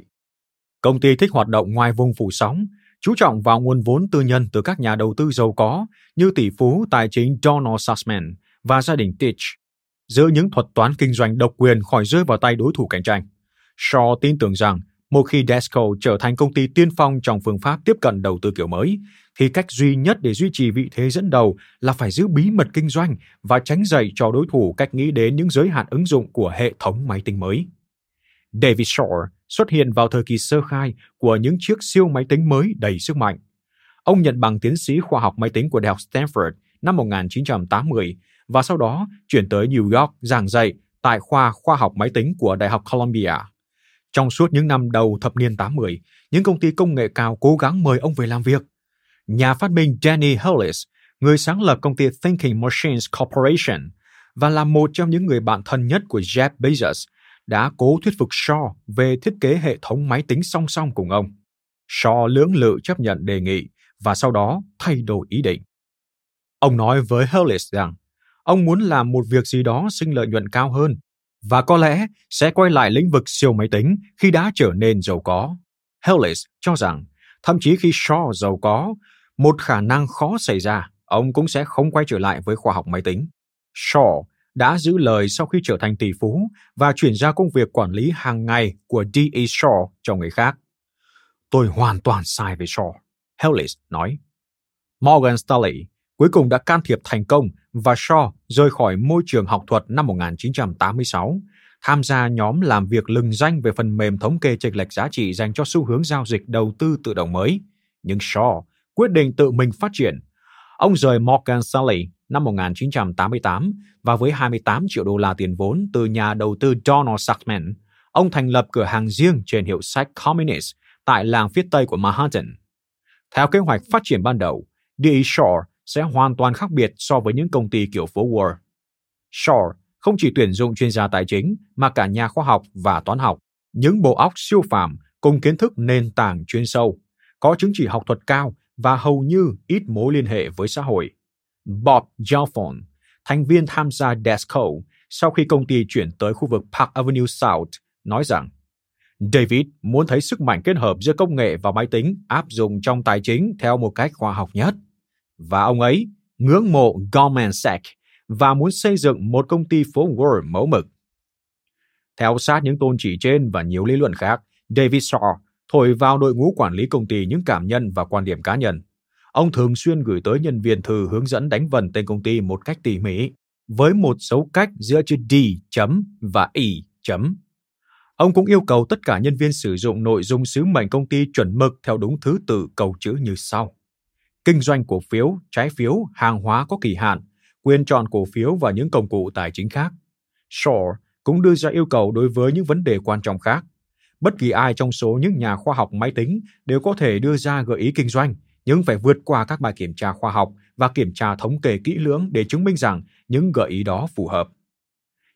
Công ty thích hoạt động ngoài vùng phủ sóng, chú trọng vào nguồn vốn tư nhân từ các nhà đầu tư giàu có như tỷ phú tài chính Donald Sussman và gia đình Titch, giữ những thuật toán kinh doanh độc quyền khỏi rơi vào tay đối thủ cạnh tranh. Shaw tin tưởng rằng Một khi Desco trở thành công ty tiên phong trong phương pháp tiếp cận đầu tư kiểu mới, thì cách duy nhất để duy trì vị thế dẫn đầu là phải giữ bí mật kinh doanh và tránh dạy cho đối thủ cách nghĩ đến những giới hạn ứng dụng của hệ thống máy tính mới. David Shore xuất hiện vào thời kỳ sơ khai của những chiếc siêu máy tính mới đầy sức mạnh. Ông nhận bằng tiến sĩ khoa học máy tính của Đại học Stanford năm 1980 và sau đó chuyển tới New York giảng dạy tại khoa khoa học máy tính của Đại học Columbia. Trong suốt những năm đầu thập niên 80, những công ty công nghệ cao cố gắng mời ông về làm việc. Nhà phát minh Danny Hollis, người sáng lập công ty Thinking Machines Corporation và là một trong những người bạn thân nhất của Jeff Bezos, đã cố thuyết phục Shaw về thiết kế hệ thống máy tính song song cùng ông. Shaw lưỡng lự chấp nhận đề nghị và sau đó thay đổi ý định. Ông nói với Hollis rằng ông muốn làm một việc gì đó sinh lợi nhuận cao hơn và có lẽ sẽ quay lại lĩnh vực siêu máy tính khi đã trở nên giàu có. Hellis cho rằng thậm chí khi Shaw giàu có, một khả năng khó xảy ra, ông cũng sẽ không quay trở lại với khoa học máy tính. Shaw đã giữ lời sau khi trở thành tỷ phú và chuyển ra công việc quản lý hàng ngày của D.E. Shaw cho người khác. Tôi hoàn toàn sai về Shaw, Hellis nói. Morgan Stanley cuối cùng đã can thiệp thành công và Shaw rời khỏi môi trường học thuật năm 1986, tham gia nhóm làm việc lừng danh về phần mềm thống kê chênh lệch giá trị dành cho xu hướng giao dịch đầu tư tự động mới. Nhưng Shaw quyết định tự mình phát triển. Ông rời Morgan Stanley năm 1988 và với 28 triệu đô la tiền vốn từ nhà đầu tư Donald Sackman, ông thành lập cửa hàng riêng trên hiệu sách Communist tại làng phía Tây của Manhattan. Theo kế hoạch phát triển ban đầu, D.E. Shaw sẽ hoàn toàn khác biệt so với những công ty kiểu phố Wall. Shaw không chỉ tuyển dụng chuyên gia tài chính mà cả nhà khoa học và toán học, những bộ óc siêu phàm cùng kiến thức nền tảng chuyên sâu, có chứng chỉ học thuật cao và hầu như ít mối liên hệ với xã hội. Bob Gelfond, thành viên tham gia Desco sau khi công ty chuyển tới khu vực Park Avenue South, nói rằng David muốn thấy sức mạnh kết hợp giữa công nghệ và máy tính áp dụng trong tài chính theo một cách khoa học nhất. Và ông ấy ngưỡng mộ Goldman Sachs và muốn xây dựng một công ty phố Wall mẫu mực. Theo sát những tôn chỉ trên và nhiều lý luận khác, David Shaw thổi vào đội ngũ quản lý công ty những cảm nhận và quan điểm cá nhân. Ông thường xuyên gửi tới nhân viên thư hướng dẫn đánh vần tên công ty một cách tỉ mỉ, với một dấu cách giữa chữ D chấm và I chấm. Ông cũng yêu cầu tất cả nhân viên sử dụng nội dung sứ mệnh công ty chuẩn mực theo đúng thứ tự cầu chữ như sau. Kinh doanh cổ phiếu, trái phiếu, hàng hóa có kỳ hạn, quyền chọn cổ phiếu và những công cụ tài chính khác. Shaw cũng đưa ra yêu cầu đối với những vấn đề quan trọng khác. Bất kỳ ai trong số những nhà khoa học máy tính đều có thể đưa ra gợi ý kinh doanh, nhưng phải vượt qua các bài kiểm tra khoa học và kiểm tra thống kê kỹ lưỡng để chứng minh rằng những gợi ý đó phù hợp.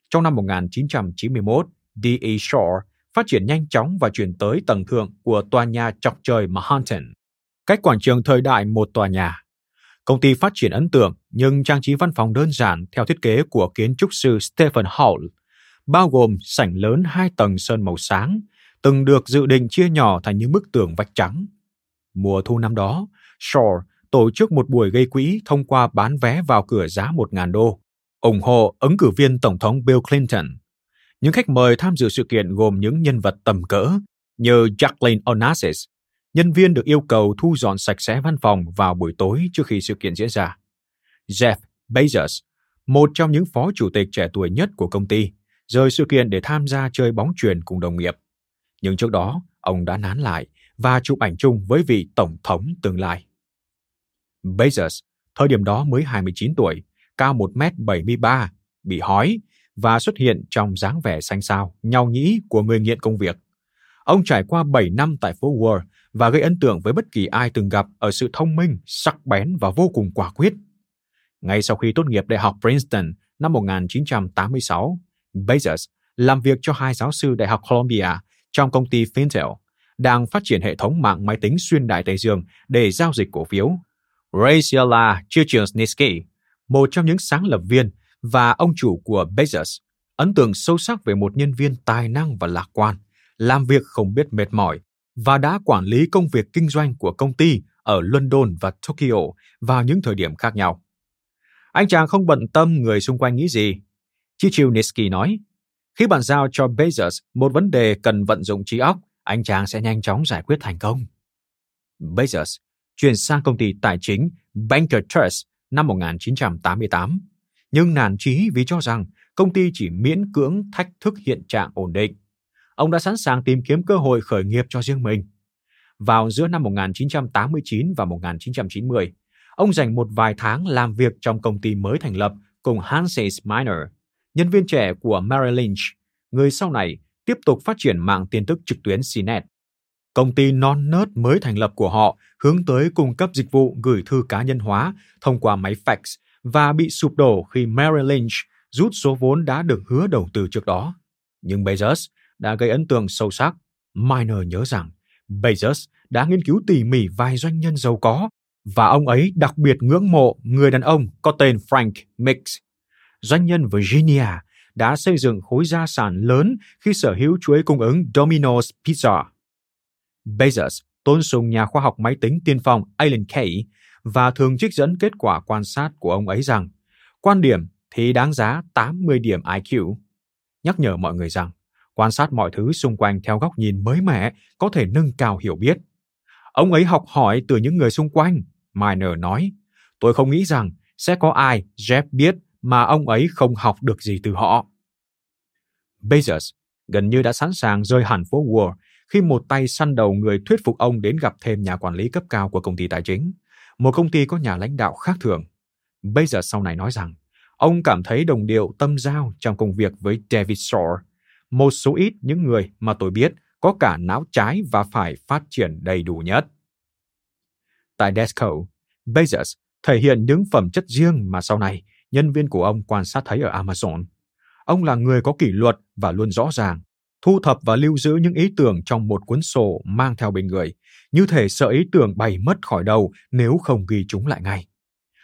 Trong năm 1991, D.E. Shaw phát triển nhanh chóng và chuyển tới tầng thượng của tòa nhà chọc trời Manhattan, cách quảng trường thời đại một tòa nhà. Công ty phát triển ấn tượng nhưng trang trí văn phòng đơn giản theo thiết kế của kiến trúc sư Stephen Hall, bao gồm sảnh lớn hai tầng sơn màu sáng, từng được dự định chia nhỏ thành những bức tường vách trắng. Mùa thu năm đó, Shaw tổ chức một buổi gây quỹ thông qua bán vé vào cửa giá 1.000 đô, ủng hộ ứng cử viên Tổng thống Bill Clinton. Những khách mời tham dự sự kiện gồm những nhân vật tầm cỡ như Jacqueline Onassis, nhân viên được yêu cầu thu dọn sạch sẽ văn phòng vào buổi tối trước khi sự kiện diễn ra. Jeff Bezos, một trong những phó chủ tịch trẻ tuổi nhất của công ty, rời sự kiện để tham gia chơi bóng chuyền cùng đồng nghiệp. Nhưng trước đó, ông đã nán lại và chụp ảnh chung với vị tổng thống tương lai. Bezos, thời điểm đó mới 29 tuổi, cao 1m73, bị hói và xuất hiện trong dáng vẻ xanh xao, nhau nhĩ của người nghiện công việc. Ông trải qua 7 năm tại phố Wall và gây ấn tượng với bất kỳ ai từng gặp ở sự thông minh, sắc bén và vô cùng quả quyết. Ngay sau khi tốt nghiệp Đại học Princeton năm 1986, Bezos làm việc cho hai giáo sư Đại học Columbia trong công ty Fintel, đang phát triển hệ thống mạng máy tính xuyên đại Tây Dương để giao dịch cổ phiếu. Raciala Chichinski, một trong những sáng lập viên và ông chủ của Bezos, ấn tượng sâu sắc về một nhân viên tài năng và lạc quan, làm việc không biết mệt mỏi và đã quản lý công việc kinh doanh của công ty ở London và Tokyo vào những thời điểm khác nhau. Anh chàng không bận tâm người xung quanh nghĩ gì. Chichinski nói, khi bạn giao cho Bezos một vấn đề cần vận dụng trí óc, anh chàng sẽ nhanh chóng giải quyết thành công. Bezos chuyển sang công ty tài chính Banker Trust năm 1988, nhưng nản chí vì cho rằng công ty chỉ miễn cưỡng thách thức hiện trạng ổn định. Ông đã sẵn sàng tìm kiếm cơ hội khởi nghiệp cho riêng mình. Vào giữa năm 1989 và 1990, ông dành một vài tháng làm việc trong công ty mới thành lập cùng Hanses Miner, nhân viên trẻ của Merrill Lynch, người sau này tiếp tục phát triển mạng tin tức trực tuyến CNET. Công ty non nớt mới thành lập của họ hướng tới cung cấp dịch vụ gửi thư cá nhân hóa thông qua máy fax và bị sụp đổ khi Merrill Lynch rút số vốn đã được hứa đầu tư trước đó. Nhưng Bezos đã gây ấn tượng sâu sắc. Miner nhớ rằng, Bezos đã nghiên cứu tỉ mỉ vài doanh nhân giàu có và ông ấy đặc biệt ngưỡng mộ người đàn ông có tên Frank Mix. Doanh nhân Virginia đã xây dựng khối gia sản lớn khi sở hữu chuỗi cung ứng Domino's Pizza. Bezos tôn sùng nhà khoa học máy tính tiên phong Alan Kay và thường trích dẫn kết quả quan sát của ông ấy rằng, quan điểm thì đáng giá 80 điểm IQ. Nhắc nhở mọi người rằng quan sát mọi thứ xung quanh theo góc nhìn mới mẻ có thể nâng cao hiểu biết. Ông ấy học hỏi từ những người xung quanh, Miner nói. Tôi không nghĩ rằng sẽ có ai Jeff biết mà ông ấy không học được gì từ họ. Bezos gần như đã sẵn sàng rơi hẳn phố Wall khi một tay săn đầu người thuyết phục ông đến gặp thêm nhà quản lý cấp cao của công ty tài chính, một công ty có nhà lãnh đạo khác thường. Bezos sau này nói rằng, ông cảm thấy đồng điệu tâm giao trong công việc với David Shore, một số ít những người mà tôi biết có cả não trái và phải phát triển đầy đủ nhất. Tại Desco, Bezos thể hiện những phẩm chất riêng mà sau này nhân viên của ông quan sát thấy ở Amazon. Ông là người có kỷ luật và luôn rõ ràng, thu thập và lưu giữ những ý tưởng trong một cuốn sổ mang theo bên người, như thể sợ ý tưởng bay mất khỏi đầu nếu không ghi chúng lại ngay.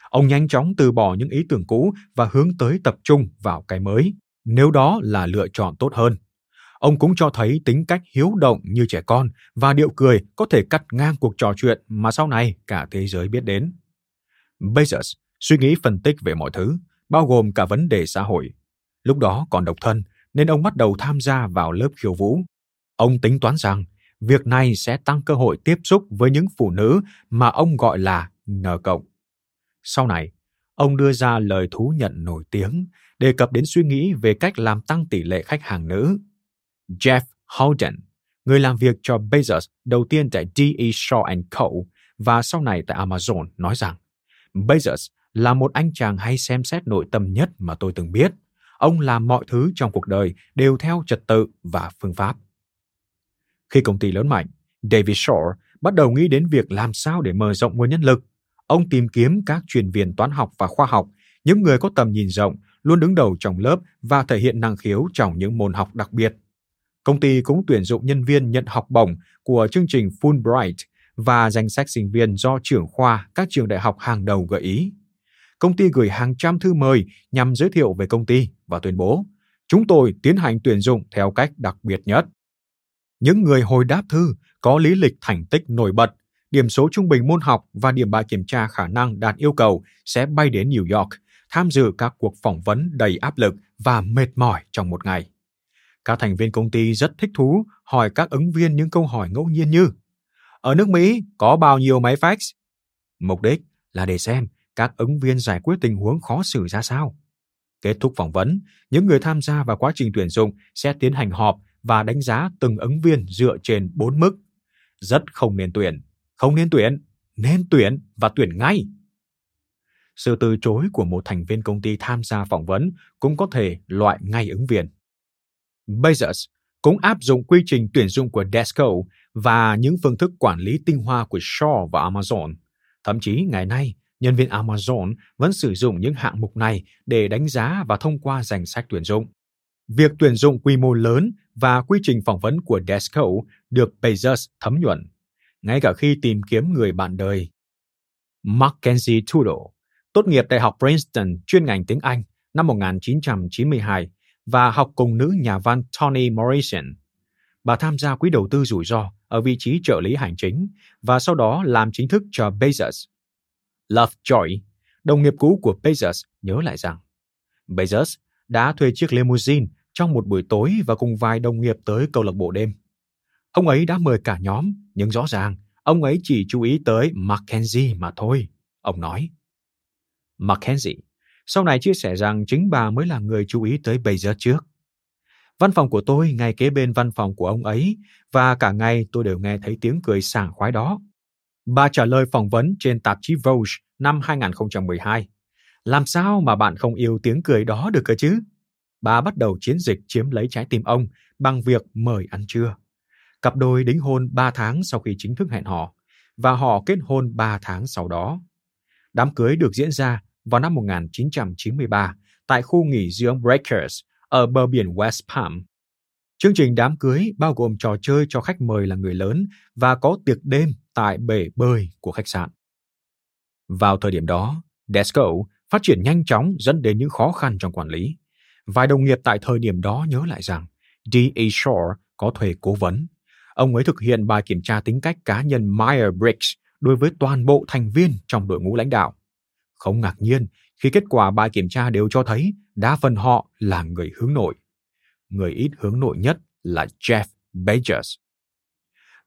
Ông nhanh chóng từ bỏ những ý tưởng cũ và hướng tới tập trung vào cái mới, nếu đó là lựa chọn tốt hơn. Ông cũng cho thấy tính cách hiếu động như trẻ con và điệu cười có thể cắt ngang cuộc trò chuyện mà sau này cả thế giới biết đến. Bezos suy nghĩ phân tích về mọi thứ, bao gồm cả vấn đề xã hội. Lúc đó còn độc thân, nên ông bắt đầu tham gia vào lớp khiêu vũ. Ông tính toán rằng việc này sẽ tăng cơ hội tiếp xúc với những phụ nữ mà ông gọi là N cộng. Sau này, ông đưa ra lời thú nhận nổi tiếng đề cập đến suy nghĩ về cách làm tăng tỷ lệ khách hàng nữ. Jeff Holden, người làm việc cho Bezos đầu tiên tại D.E. Shaw Co. và sau này tại Amazon, nói rằng Bezos là một anh chàng hay xem xét nội tâm nhất mà tôi từng biết. Ông làm mọi thứ trong cuộc đời đều theo trật tự và phương pháp. Khi công ty lớn mạnh, David Shore bắt đầu nghĩ đến việc làm sao để mở rộng nguồn nhân lực. Ông tìm kiếm các chuyên viên toán học và khoa học, những người có tầm nhìn rộng, luôn đứng đầu trong lớp và thể hiện năng khiếu trong những môn học đặc biệt. Công ty cũng tuyển dụng nhân viên nhận học bổng của chương trình Fulbright và danh sách sinh viên do trưởng khoa các trường đại học hàng đầu gợi ý. Công ty gửi hàng trăm thư mời nhằm giới thiệu về công ty và tuyên bố chúng tôi tiến hành tuyển dụng theo cách đặc biệt nhất. Những người hồi đáp thư có lý lịch thành tích nổi bật, điểm số trung bình môn học và điểm bài kiểm tra khả năng đạt yêu cầu sẽ bay đến New York, tham dự các cuộc phỏng vấn đầy áp lực và mệt mỏi trong một ngày. Các thành viên công ty rất thích thú hỏi các ứng viên những câu hỏi ngẫu nhiên như Ở nước Mỹ có bao nhiêu máy fax? Mục đích là để xem các ứng viên giải quyết tình huống khó xử ra sao. Kết thúc phỏng vấn, những người tham gia vào quá trình tuyển dụng sẽ tiến hành họp và đánh giá từng ứng viên dựa trên bốn mức. Rất không nên tuyển, không nên tuyển, nên tuyển và tuyển ngay. Sự từ chối của một thành viên công ty tham gia phỏng vấn cũng có thể loại ngay ứng viên. Bezos cũng áp dụng quy trình tuyển dụng của Desco và những phương thức quản lý tinh hoa của Shaw và Amazon. Thậm chí ngày nay, nhân viên Amazon vẫn sử dụng những hạng mục này để đánh giá và thông qua danh sách tuyển dụng. Việc tuyển dụng quy mô lớn và quy trình phỏng vấn của Desco được Bezos thấm nhuận, ngay cả khi tìm kiếm người bạn đời. Mackenzie Tudor, tốt nghiệp Đại học Princeton chuyên ngành tiếng Anh năm 1992 và học cùng nữ nhà văn Toni Morrison. Bà tham gia quỹ đầu tư rủi ro ở vị trí trợ lý hành chính và sau đó làm chính thức cho Bezos. Lovejoy, đồng nghiệp cũ của Bezos, nhớ lại rằng Bezos đã thuê chiếc limousine trong một buổi tối và cùng vài đồng nghiệp tới câu lạc bộ đêm. Ông ấy đã mời cả nhóm, nhưng rõ ràng ông ấy chỉ chú ý tới Mackenzie mà thôi, ông nói. Mackenzie sau này chia sẻ rằng chính bà mới là người chú ý tới Bezos trước. Văn phòng của tôi, ngay kế bên văn phòng của ông ấy, và cả ngày tôi đều nghe thấy tiếng cười sảng khoái đó. Bà trả lời phỏng vấn trên tạp chí Vogue năm 2012. Làm sao mà bạn không yêu tiếng cười đó được cơ chứ? Bà bắt đầu chiến dịch chiếm lấy trái tim ông bằng việc mời ăn trưa. Cặp đôi đính hôn 3 tháng sau khi chính thức hẹn hò, và họ kết hôn 3 tháng sau đó. Đám cưới được diễn ra vào năm 1993 tại khu nghỉ dưỡng Breakers ở bờ biển West Palm. Chương trình đám cưới bao gồm trò chơi cho khách mời là người lớn và có tiệc đêm tại bể bơi của khách sạn. Vào thời điểm đó, Desco phát triển nhanh chóng dẫn đến những khó khăn trong quản lý. Vài đồng nghiệp tại thời điểm đó nhớ lại rằng D.A. Shore có thuê cố vấn. Ông ấy thực hiện bài kiểm tra tính cách cá nhân Myers-Briggs đối với toàn bộ thành viên trong đội ngũ lãnh đạo. Không ngạc nhiên khi kết quả bài kiểm tra đều cho thấy đa phần họ là người hướng nội. Người ít hướng nội nhất là Jeff Bezos.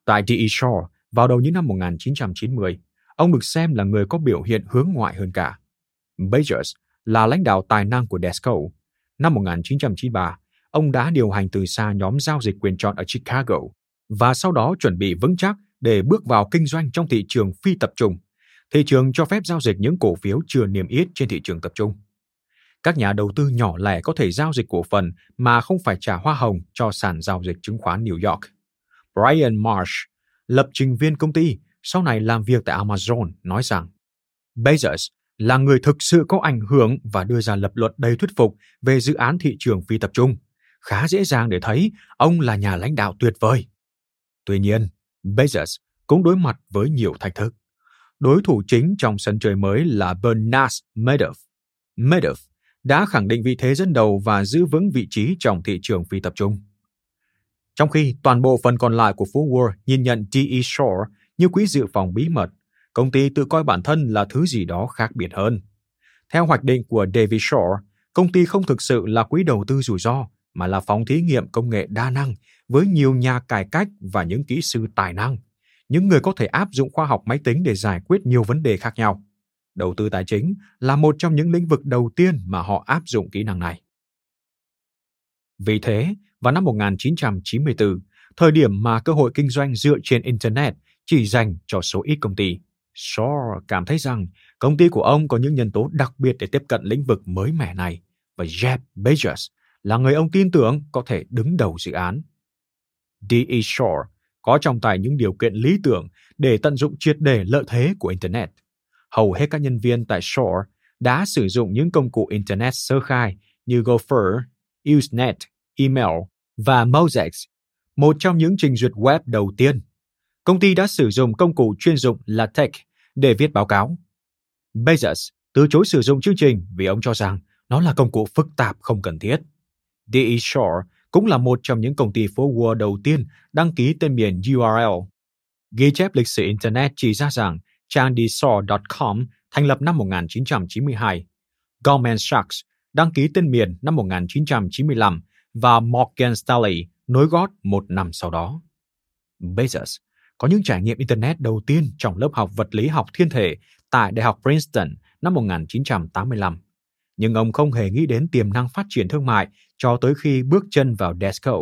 Tại D.E. Shaw, vào đầu những năm 1990, ông được xem là người có biểu hiện hướng ngoại hơn cả. Bezos là lãnh đạo tài năng của Desco. Năm 1993, ông đã điều hành từ xa nhóm giao dịch quyền chọn ở Chicago và sau đó chuẩn bị vững chắc để bước vào kinh doanh trong thị trường phi tập trung thị trường cho phép giao dịch những cổ phiếu chưa niêm yết trên thị trường tập trung. Các nhà đầu tư nhỏ lẻ có thể giao dịch cổ phần mà không phải trả hoa hồng cho sàn giao dịch chứng khoán New York. Brian Marsh, lập trình viên công ty, sau này làm việc tại Amazon, nói rằng Bezos là người thực sự có ảnh hưởng và đưa ra lập luận đầy thuyết phục về dự án thị trường phi tập trung. Khá dễ dàng để thấy ông là nhà lãnh đạo tuyệt vời. Tuy nhiên, Bezos cũng đối mặt với nhiều thách thức. Đối thủ chính trong sân chơi mới là Bernard Madoff. Madoff đã khẳng định vị thế dẫn đầu và giữ vững vị trí trong thị trường phi tập trung. Trong khi toàn bộ phần còn lại của phố Wall nhìn nhận D.E. Shore như quỹ dự phòng bí mật, công ty tự coi bản thân là thứ gì đó khác biệt hơn. Theo hoạch định của David Shore, công ty không thực sự là quỹ đầu tư rủi ro, mà là phòng thí nghiệm công nghệ đa năng với nhiều nhà cải cách và những kỹ sư tài năng những người có thể áp dụng khoa học máy tính để giải quyết nhiều vấn đề khác nhau. Đầu tư tài chính là một trong những lĩnh vực đầu tiên mà họ áp dụng kỹ năng này. Vì thế, vào năm 1994, thời điểm mà cơ hội kinh doanh dựa trên Internet chỉ dành cho số ít công ty, Shaw cảm thấy rằng công ty của ông có những nhân tố đặc biệt để tiếp cận lĩnh vực mới mẻ này và Jeff Bezos là người ông tin tưởng có thể đứng đầu dự án. D.E. Shaw có trong tay những điều kiện lý tưởng để tận dụng triệt để lợi thế của Internet. Hầu hết các nhân viên tại Shore đã sử dụng những công cụ Internet sơ khai như Gopher, Usenet, Email và Mozex, một trong những trình duyệt web đầu tiên. Công ty đã sử dụng công cụ chuyên dụng LaTeX để viết báo cáo. Bezos từ chối sử dụng chương trình vì ông cho rằng nó là công cụ phức tạp không cần thiết. D.E. Shore cũng là một trong những công ty phố Wall đầu tiên đăng ký tên miền URL. Ghi chép lịch sử Internet chỉ ra rằng trang dsor.com thành lập năm 1992, Goldman Sachs đăng ký tên miền năm 1995 và Morgan Stanley nối gót một năm sau đó. Bezos có những trải nghiệm Internet đầu tiên trong lớp học vật lý học thiên thể tại Đại học Princeton năm 1985 nhưng ông không hề nghĩ đến tiềm năng phát triển thương mại cho tới khi bước chân vào Desco.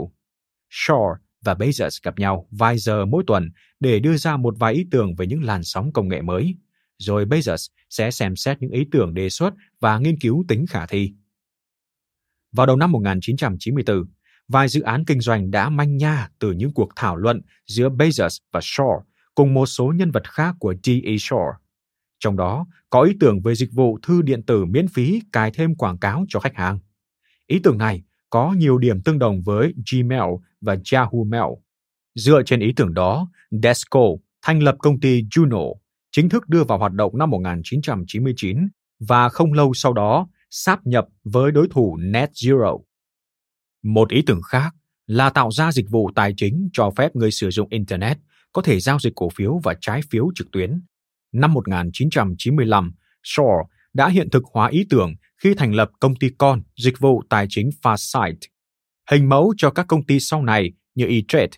Shaw và Bezos gặp nhau vài giờ mỗi tuần để đưa ra một vài ý tưởng về những làn sóng công nghệ mới, rồi Bezos sẽ xem xét những ý tưởng đề xuất và nghiên cứu tính khả thi. Vào đầu năm 1994, vài dự án kinh doanh đã manh nha từ những cuộc thảo luận giữa Bezos và Shaw cùng một số nhân vật khác của D.E. Shaw. Trong đó có ý tưởng về dịch vụ thư điện tử miễn phí cài thêm quảng cáo cho khách hàng. Ý tưởng này có nhiều điểm tương đồng với Gmail và Yahoo Mail. Dựa trên ý tưởng đó, Desco thành lập công ty Juno, chính thức đưa vào hoạt động năm 1999 và không lâu sau đó sáp nhập với đối thủ Net Zero. Một ý tưởng khác là tạo ra dịch vụ tài chính cho phép người sử dụng Internet có thể giao dịch cổ phiếu và trái phiếu trực tuyến năm 1995, Shaw đã hiện thực hóa ý tưởng khi thành lập công ty con dịch vụ tài chính Farsight, hình mẫu cho các công ty sau này như E-Trade.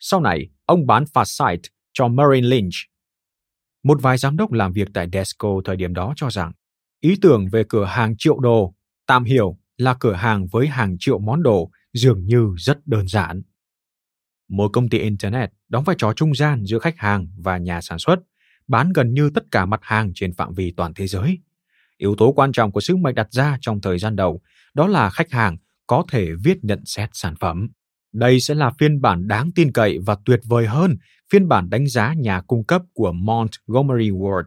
Sau này, ông bán Farsight cho Merrill Lynch. Một vài giám đốc làm việc tại Desco thời điểm đó cho rằng ý tưởng về cửa hàng triệu đồ, tạm hiểu là cửa hàng với hàng triệu món đồ dường như rất đơn giản. Một công ty Internet đóng vai trò trung gian giữa khách hàng và nhà sản xuất, bán gần như tất cả mặt hàng trên phạm vi toàn thế giới. Yếu tố quan trọng của sứ mệnh đặt ra trong thời gian đầu, đó là khách hàng có thể viết nhận xét sản phẩm. Đây sẽ là phiên bản đáng tin cậy và tuyệt vời hơn phiên bản đánh giá nhà cung cấp của Montgomery Ward.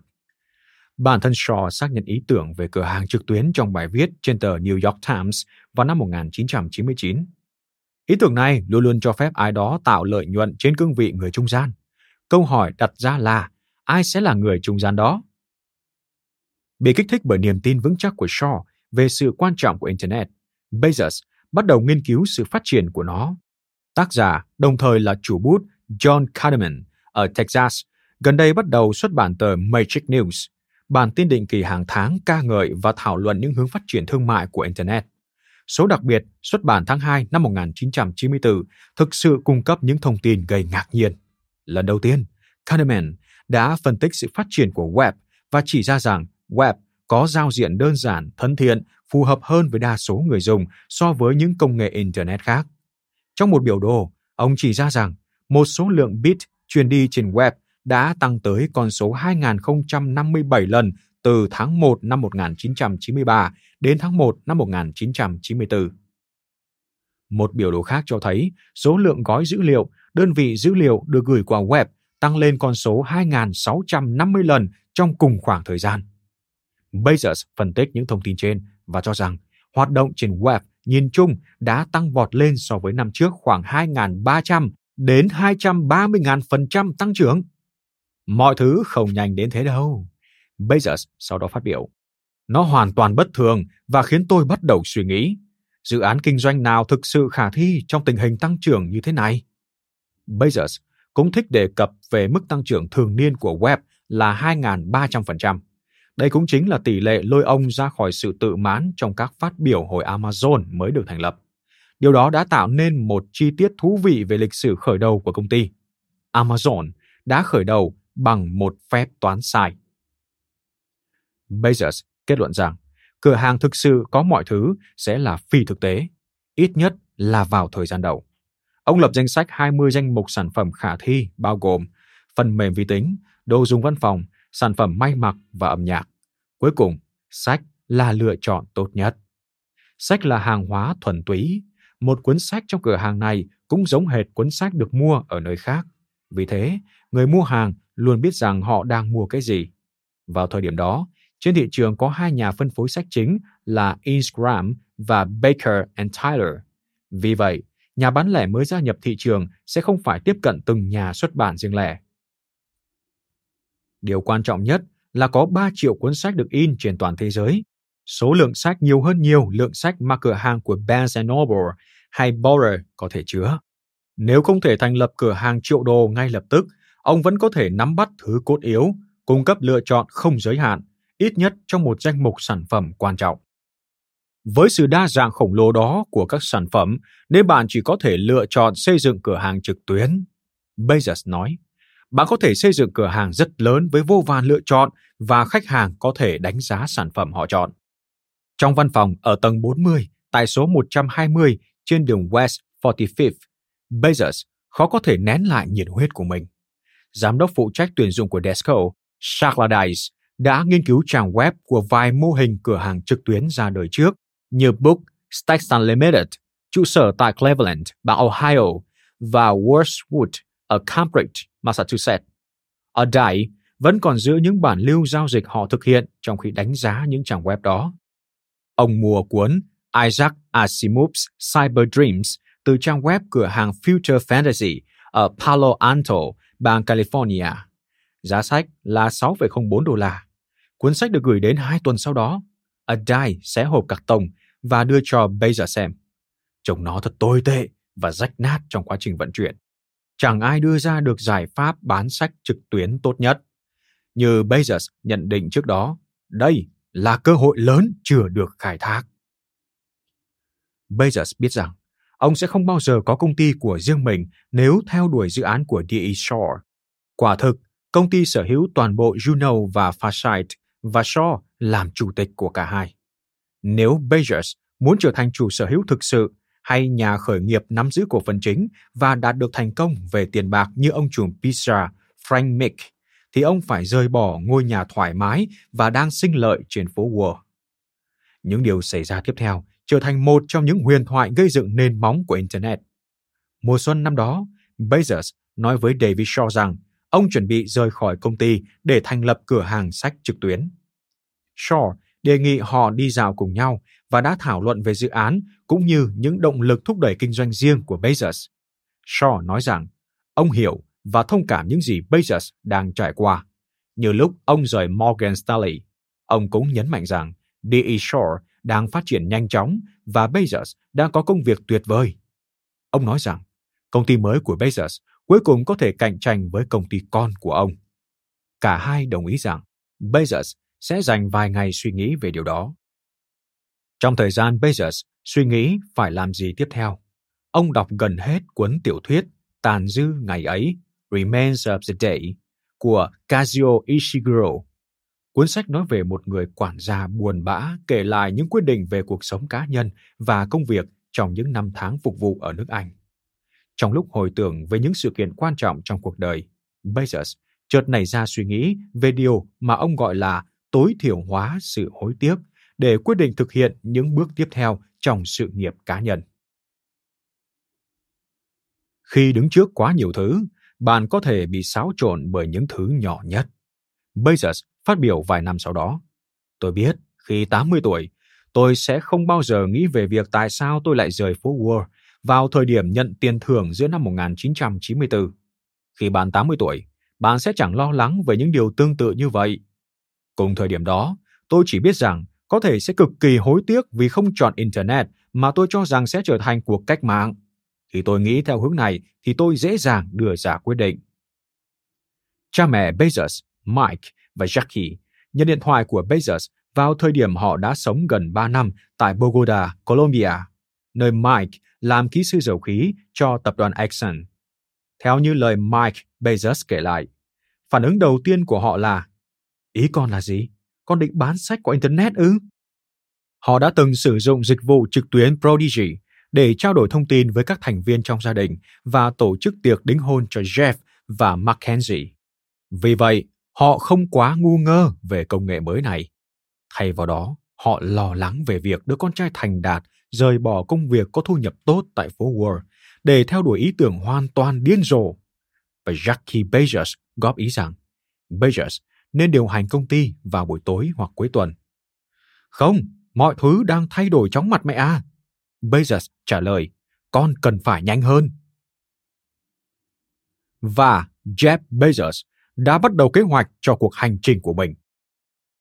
Bản thân Shaw xác nhận ý tưởng về cửa hàng trực tuyến trong bài viết trên tờ New York Times vào năm 1999. Ý tưởng này luôn luôn cho phép ai đó tạo lợi nhuận trên cương vị người trung gian. Câu hỏi đặt ra là, ai sẽ là người trung gian đó? Bị kích thích bởi niềm tin vững chắc của Shaw về sự quan trọng của Internet, Bezos bắt đầu nghiên cứu sự phát triển của nó. Tác giả đồng thời là chủ bút John Kahneman ở Texas gần đây bắt đầu xuất bản tờ Matrix News, bản tin định kỳ hàng tháng ca ngợi và thảo luận những hướng phát triển thương mại của Internet. Số đặc biệt xuất bản tháng 2 năm 1994 thực sự cung cấp những thông tin gây ngạc nhiên. Lần đầu tiên, Kahneman đã phân tích sự phát triển của web và chỉ ra rằng web có giao diện đơn giản, thân thiện, phù hợp hơn với đa số người dùng so với những công nghệ Internet khác. Trong một biểu đồ, ông chỉ ra rằng một số lượng bit truyền đi trên web đã tăng tới con số 2057 lần từ tháng 1 năm 1993 đến tháng 1 năm 1994. Một biểu đồ khác cho thấy số lượng gói dữ liệu, đơn vị dữ liệu được gửi qua web tăng lên con số 2.650 lần trong cùng khoảng thời gian. Bezos phân tích những thông tin trên và cho rằng hoạt động trên web nhìn chung đã tăng vọt lên so với năm trước khoảng 2.300 đến 230.000% tăng trưởng. Mọi thứ không nhanh đến thế đâu. Bezos sau đó phát biểu. Nó hoàn toàn bất thường và khiến tôi bắt đầu suy nghĩ, dự án kinh doanh nào thực sự khả thi trong tình hình tăng trưởng như thế này? Bezos cũng thích đề cập về mức tăng trưởng thường niên của web là 2.300%. Đây cũng chính là tỷ lệ lôi ông ra khỏi sự tự mãn trong các phát biểu hồi Amazon mới được thành lập. Điều đó đã tạo nên một chi tiết thú vị về lịch sử khởi đầu của công ty. Amazon đã khởi đầu bằng một phép toán sai. Bezos kết luận rằng cửa hàng thực sự có mọi thứ sẽ là phi thực tế, ít nhất là vào thời gian đầu. Ông lập danh sách 20 danh mục sản phẩm khả thi bao gồm phần mềm vi tính, đồ dùng văn phòng, sản phẩm may mặc và âm nhạc. Cuối cùng, sách là lựa chọn tốt nhất. Sách là hàng hóa thuần túy. Một cuốn sách trong cửa hàng này cũng giống hệt cuốn sách được mua ở nơi khác. Vì thế, người mua hàng luôn biết rằng họ đang mua cái gì. Vào thời điểm đó, trên thị trường có hai nhà phân phối sách chính là Instagram và Baker and Tyler. Vì vậy, nhà bán lẻ mới gia nhập thị trường sẽ không phải tiếp cận từng nhà xuất bản riêng lẻ. Điều quan trọng nhất là có 3 triệu cuốn sách được in trên toàn thế giới. Số lượng sách nhiều hơn nhiều lượng sách mà cửa hàng của Barnes Noble hay Borer có thể chứa. Nếu không thể thành lập cửa hàng triệu đồ ngay lập tức, ông vẫn có thể nắm bắt thứ cốt yếu, cung cấp lựa chọn không giới hạn, ít nhất trong một danh mục sản phẩm quan trọng. Với sự đa dạng khổng lồ đó của các sản phẩm, nếu bạn chỉ có thể lựa chọn xây dựng cửa hàng trực tuyến, Bezos nói, bạn có thể xây dựng cửa hàng rất lớn với vô vàn lựa chọn và khách hàng có thể đánh giá sản phẩm họ chọn. Trong văn phòng ở tầng 40, tại số 120 trên đường West 45th, Bezos khó có thể nén lại nhiệt huyết của mình. Giám đốc phụ trách tuyển dụng của Desco, Charladice, đã nghiên cứu trang web của vài mô hình cửa hàng trực tuyến ra đời trước như Book, Stacks Unlimited, trụ sở tại Cleveland, bang Ohio và Westwood ở Cambridge, Massachusetts. Ở Đại vẫn còn giữ những bản lưu giao dịch họ thực hiện trong khi đánh giá những trang web đó. Ông mua cuốn Isaac Asimov's Cyber Dreams từ trang web cửa hàng Future Fantasy ở Palo Alto, bang California. Giá sách là 6,04 đô la. Cuốn sách được gửi đến hai tuần sau đó. Adai sẽ hộp cạc tông và đưa cho Bezos xem. Trông nó thật tồi tệ và rách nát trong quá trình vận chuyển. Chẳng ai đưa ra được giải pháp bán sách trực tuyến tốt nhất. Như Bezos nhận định trước đó, đây là cơ hội lớn chưa được khai thác. Bezos biết rằng ông sẽ không bao giờ có công ty của riêng mình nếu theo đuổi dự án của D.E. Shaw. Quả thực, công ty sở hữu toàn bộ Juno và Farsight và Shaw làm chủ tịch của cả hai. Nếu Bezos muốn trở thành chủ sở hữu thực sự hay nhà khởi nghiệp nắm giữ cổ phần chính và đạt được thành công về tiền bạc như ông chủ pizza Frank Mick, thì ông phải rời bỏ ngôi nhà thoải mái và đang sinh lợi trên phố Wall. Những điều xảy ra tiếp theo trở thành một trong những huyền thoại gây dựng nền móng của Internet. Mùa xuân năm đó, Bezos nói với David Shaw rằng ông chuẩn bị rời khỏi công ty để thành lập cửa hàng sách trực tuyến. Shaw đề nghị họ đi dạo cùng nhau và đã thảo luận về dự án cũng như những động lực thúc đẩy kinh doanh riêng của Bezos. Shaw nói rằng ông hiểu và thông cảm những gì Bezos đang trải qua. Như lúc ông rời Morgan Stanley, ông cũng nhấn mạnh rằng D.E. Shaw đang phát triển nhanh chóng và Bezos đang có công việc tuyệt vời. Ông nói rằng công ty mới của Bezos cuối cùng có thể cạnh tranh với công ty con của ông. Cả hai đồng ý rằng Bezos sẽ dành vài ngày suy nghĩ về điều đó. Trong thời gian Bezos suy nghĩ phải làm gì tiếp theo, ông đọc gần hết cuốn tiểu thuyết Tàn dư ngày ấy, Remains of the Day của Kazuo Ishiguro. Cuốn sách nói về một người quản gia buồn bã kể lại những quyết định về cuộc sống cá nhân và công việc trong những năm tháng phục vụ ở nước Anh. Trong lúc hồi tưởng về những sự kiện quan trọng trong cuộc đời, Bezos chợt nảy ra suy nghĩ về điều mà ông gọi là tối thiểu hóa sự hối tiếc để quyết định thực hiện những bước tiếp theo trong sự nghiệp cá nhân. Khi đứng trước quá nhiều thứ, bạn có thể bị xáo trộn bởi những thứ nhỏ nhất. Bezos phát biểu vài năm sau đó. Tôi biết, khi 80 tuổi, tôi sẽ không bao giờ nghĩ về việc tại sao tôi lại rời phố Wall vào thời điểm nhận tiền thưởng giữa năm 1994. Khi bạn 80 tuổi, bạn sẽ chẳng lo lắng về những điều tương tự như vậy. Cùng thời điểm đó, tôi chỉ biết rằng có thể sẽ cực kỳ hối tiếc vì không chọn Internet mà tôi cho rằng sẽ trở thành cuộc cách mạng. Khi tôi nghĩ theo hướng này thì tôi dễ dàng đưa ra quyết định. Cha mẹ Bezos, Mike và Jackie nhận điện thoại của Bezos vào thời điểm họ đã sống gần 3 năm tại Bogota, Colombia, nơi Mike làm kỹ sư dầu khí cho tập đoàn Exxon. Theo như lời Mike Bezos kể lại, phản ứng đầu tiên của họ là Ý con là gì? Con định bán sách qua Internet ư? Họ đã từng sử dụng dịch vụ trực tuyến Prodigy để trao đổi thông tin với các thành viên trong gia đình và tổ chức tiệc đính hôn cho Jeff và Mackenzie. Vì vậy, họ không quá ngu ngơ về công nghệ mới này. Thay vào đó, họ lo lắng về việc đứa con trai thành đạt rời bỏ công việc có thu nhập tốt tại phố Wall để theo đuổi ý tưởng hoàn toàn điên rồ. Và Jackie Bezos góp ý rằng Bezos nên điều hành công ty vào buổi tối hoặc cuối tuần. Không, mọi thứ đang thay đổi chóng mặt mẹ à. Bezos trả lời, con cần phải nhanh hơn. Và Jeff Bezos đã bắt đầu kế hoạch cho cuộc hành trình của mình.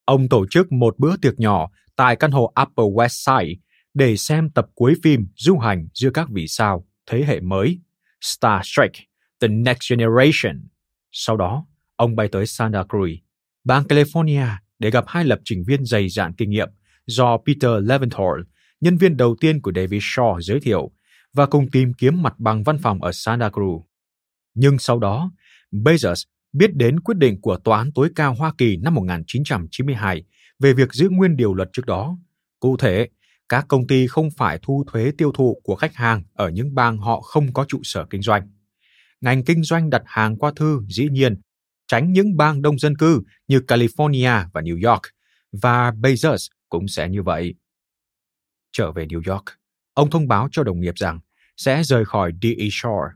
Ông tổ chức một bữa tiệc nhỏ tại căn hộ Upper West Side để xem tập cuối phim du hành giữa các vị sao thế hệ mới Star Trek The Next Generation. Sau đó, ông bay tới Santa Cruz, bang California để gặp hai lập trình viên dày dạn kinh nghiệm do Peter Leventhal, nhân viên đầu tiên của David Shaw giới thiệu và cùng tìm kiếm mặt bằng văn phòng ở Santa Cruz. Nhưng sau đó, Bezos biết đến quyết định của Tòa án tối cao Hoa Kỳ năm 1992 về việc giữ nguyên điều luật trước đó. Cụ thể, các công ty không phải thu thuế tiêu thụ của khách hàng ở những bang họ không có trụ sở kinh doanh. Ngành kinh doanh đặt hàng qua thư dĩ nhiên tránh những bang đông dân cư như California và New York, và Bezos cũng sẽ như vậy. Trở về New York, ông thông báo cho đồng nghiệp rằng sẽ rời khỏi D.E. Shaw.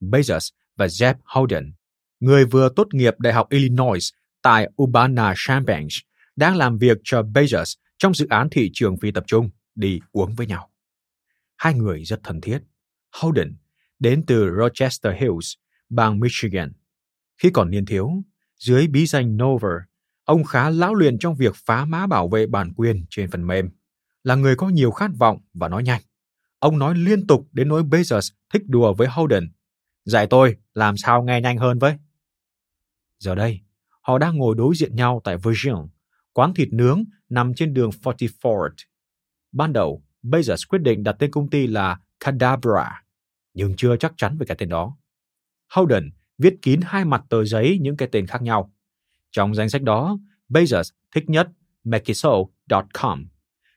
Bezos và Jeff Howden, người vừa tốt nghiệp Đại học Illinois tại Urbana-Champaign, đang làm việc cho Bezos trong dự án thị trường phi tập trung đi uống với nhau. Hai người rất thân thiết. Howden đến từ Rochester Hills, bang Michigan. Khi còn niên thiếu, dưới bí danh Nover, ông khá lão luyện trong việc phá mã bảo vệ bản quyền trên phần mềm. Là người có nhiều khát vọng và nói nhanh. Ông nói liên tục đến nỗi Bezos thích đùa với Holden. Dạy tôi làm sao nghe nhanh hơn với. Giờ đây, họ đang ngồi đối diện nhau tại Virgin, quán thịt nướng nằm trên đường 44 Ban đầu, Bezos quyết định đặt tên công ty là Cadabra, nhưng chưa chắc chắn về cái tên đó. Howden viết kín hai mặt tờ giấy những cái tên khác nhau. Trong danh sách đó, Bezos thích nhất Mekiso.com,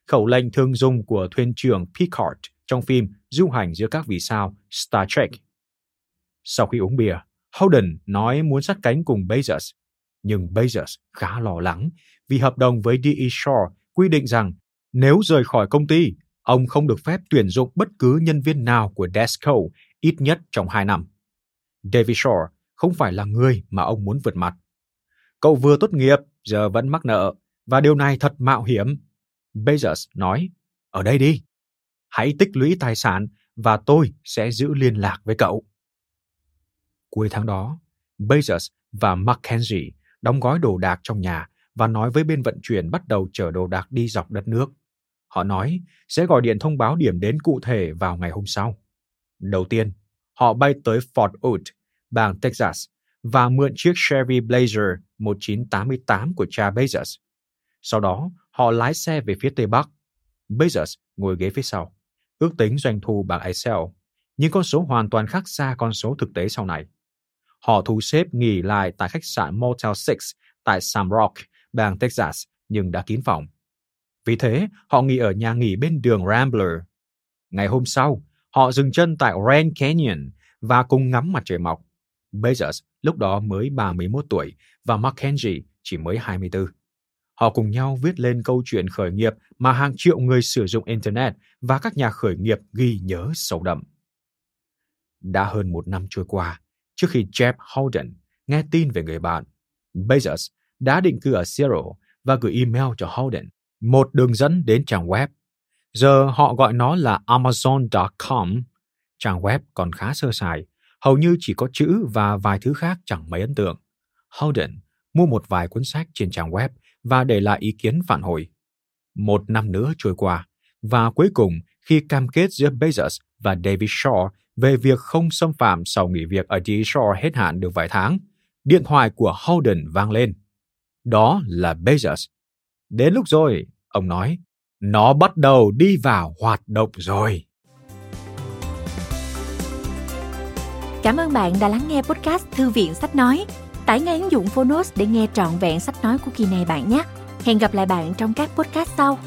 khẩu lệnh thường dùng của thuyền trưởng Picard trong phim Du hành giữa các vì sao Star Trek. Sau khi uống bia, Holden nói muốn sát cánh cùng Bezos, nhưng Bezos khá lo lắng vì hợp đồng với D.E. Shaw quy định rằng nếu rời khỏi công ty, ông không được phép tuyển dụng bất cứ nhân viên nào của Desco ít nhất trong 2 năm. David Shaw không phải là người mà ông muốn vượt mặt. Cậu vừa tốt nghiệp, giờ vẫn mắc nợ, và điều này thật mạo hiểm. Bezos nói, ở đây đi. Hãy tích lũy tài sản và tôi sẽ giữ liên lạc với cậu. Cuối tháng đó, Bezos và Mackenzie đóng gói đồ đạc trong nhà và nói với bên vận chuyển bắt đầu chở đồ đạc đi dọc đất nước. Họ nói sẽ gọi điện thông báo điểm đến cụ thể vào ngày hôm sau. Đầu tiên, họ bay tới Fort Worth, bang Texas, và mượn chiếc Chevy Blazer 1988 của cha Bezos. Sau đó, họ lái xe về phía Tây Bắc. Bezos ngồi ghế phía sau, ước tính doanh thu bằng Excel, nhưng con số hoàn toàn khác xa con số thực tế sau này. Họ thu xếp nghỉ lại tại khách sạn Motel 6 tại Sam Rock, bang Texas, nhưng đã kín phòng. Vì thế, họ nghỉ ở nhà nghỉ bên đường Rambler. Ngày hôm sau, họ dừng chân tại Grand Canyon và cùng ngắm mặt trời mọc. Bezos lúc đó mới 31 tuổi và Mackenzie chỉ mới 24. Họ cùng nhau viết lên câu chuyện khởi nghiệp mà hàng triệu người sử dụng Internet và các nhà khởi nghiệp ghi nhớ sâu đậm. Đã hơn một năm trôi qua, trước khi Jeff Holden nghe tin về người bạn, Bezos đã định cư ở Seattle và gửi email cho Holden, một đường dẫn đến trang web. Giờ họ gọi nó là Amazon.com. Trang web còn khá sơ sài, hầu như chỉ có chữ và vài thứ khác chẳng mấy ấn tượng. Holden mua một vài cuốn sách trên trang web và để lại ý kiến phản hồi. Một năm nữa trôi qua, và cuối cùng khi cam kết giữa Bezos và David Shaw về việc không xâm phạm sau nghỉ việc ở D. Shaw hết hạn được vài tháng, điện thoại của Holden vang lên. Đó là Bezos. Đến lúc rồi, ông nói, nó bắt đầu đi vào hoạt động rồi. Cảm ơn bạn đã lắng nghe podcast Thư viện Sách Nói. Tải ngay ứng dụng Phonos để nghe trọn vẹn sách nói của kỳ này bạn nhé. Hẹn gặp lại bạn trong các podcast sau.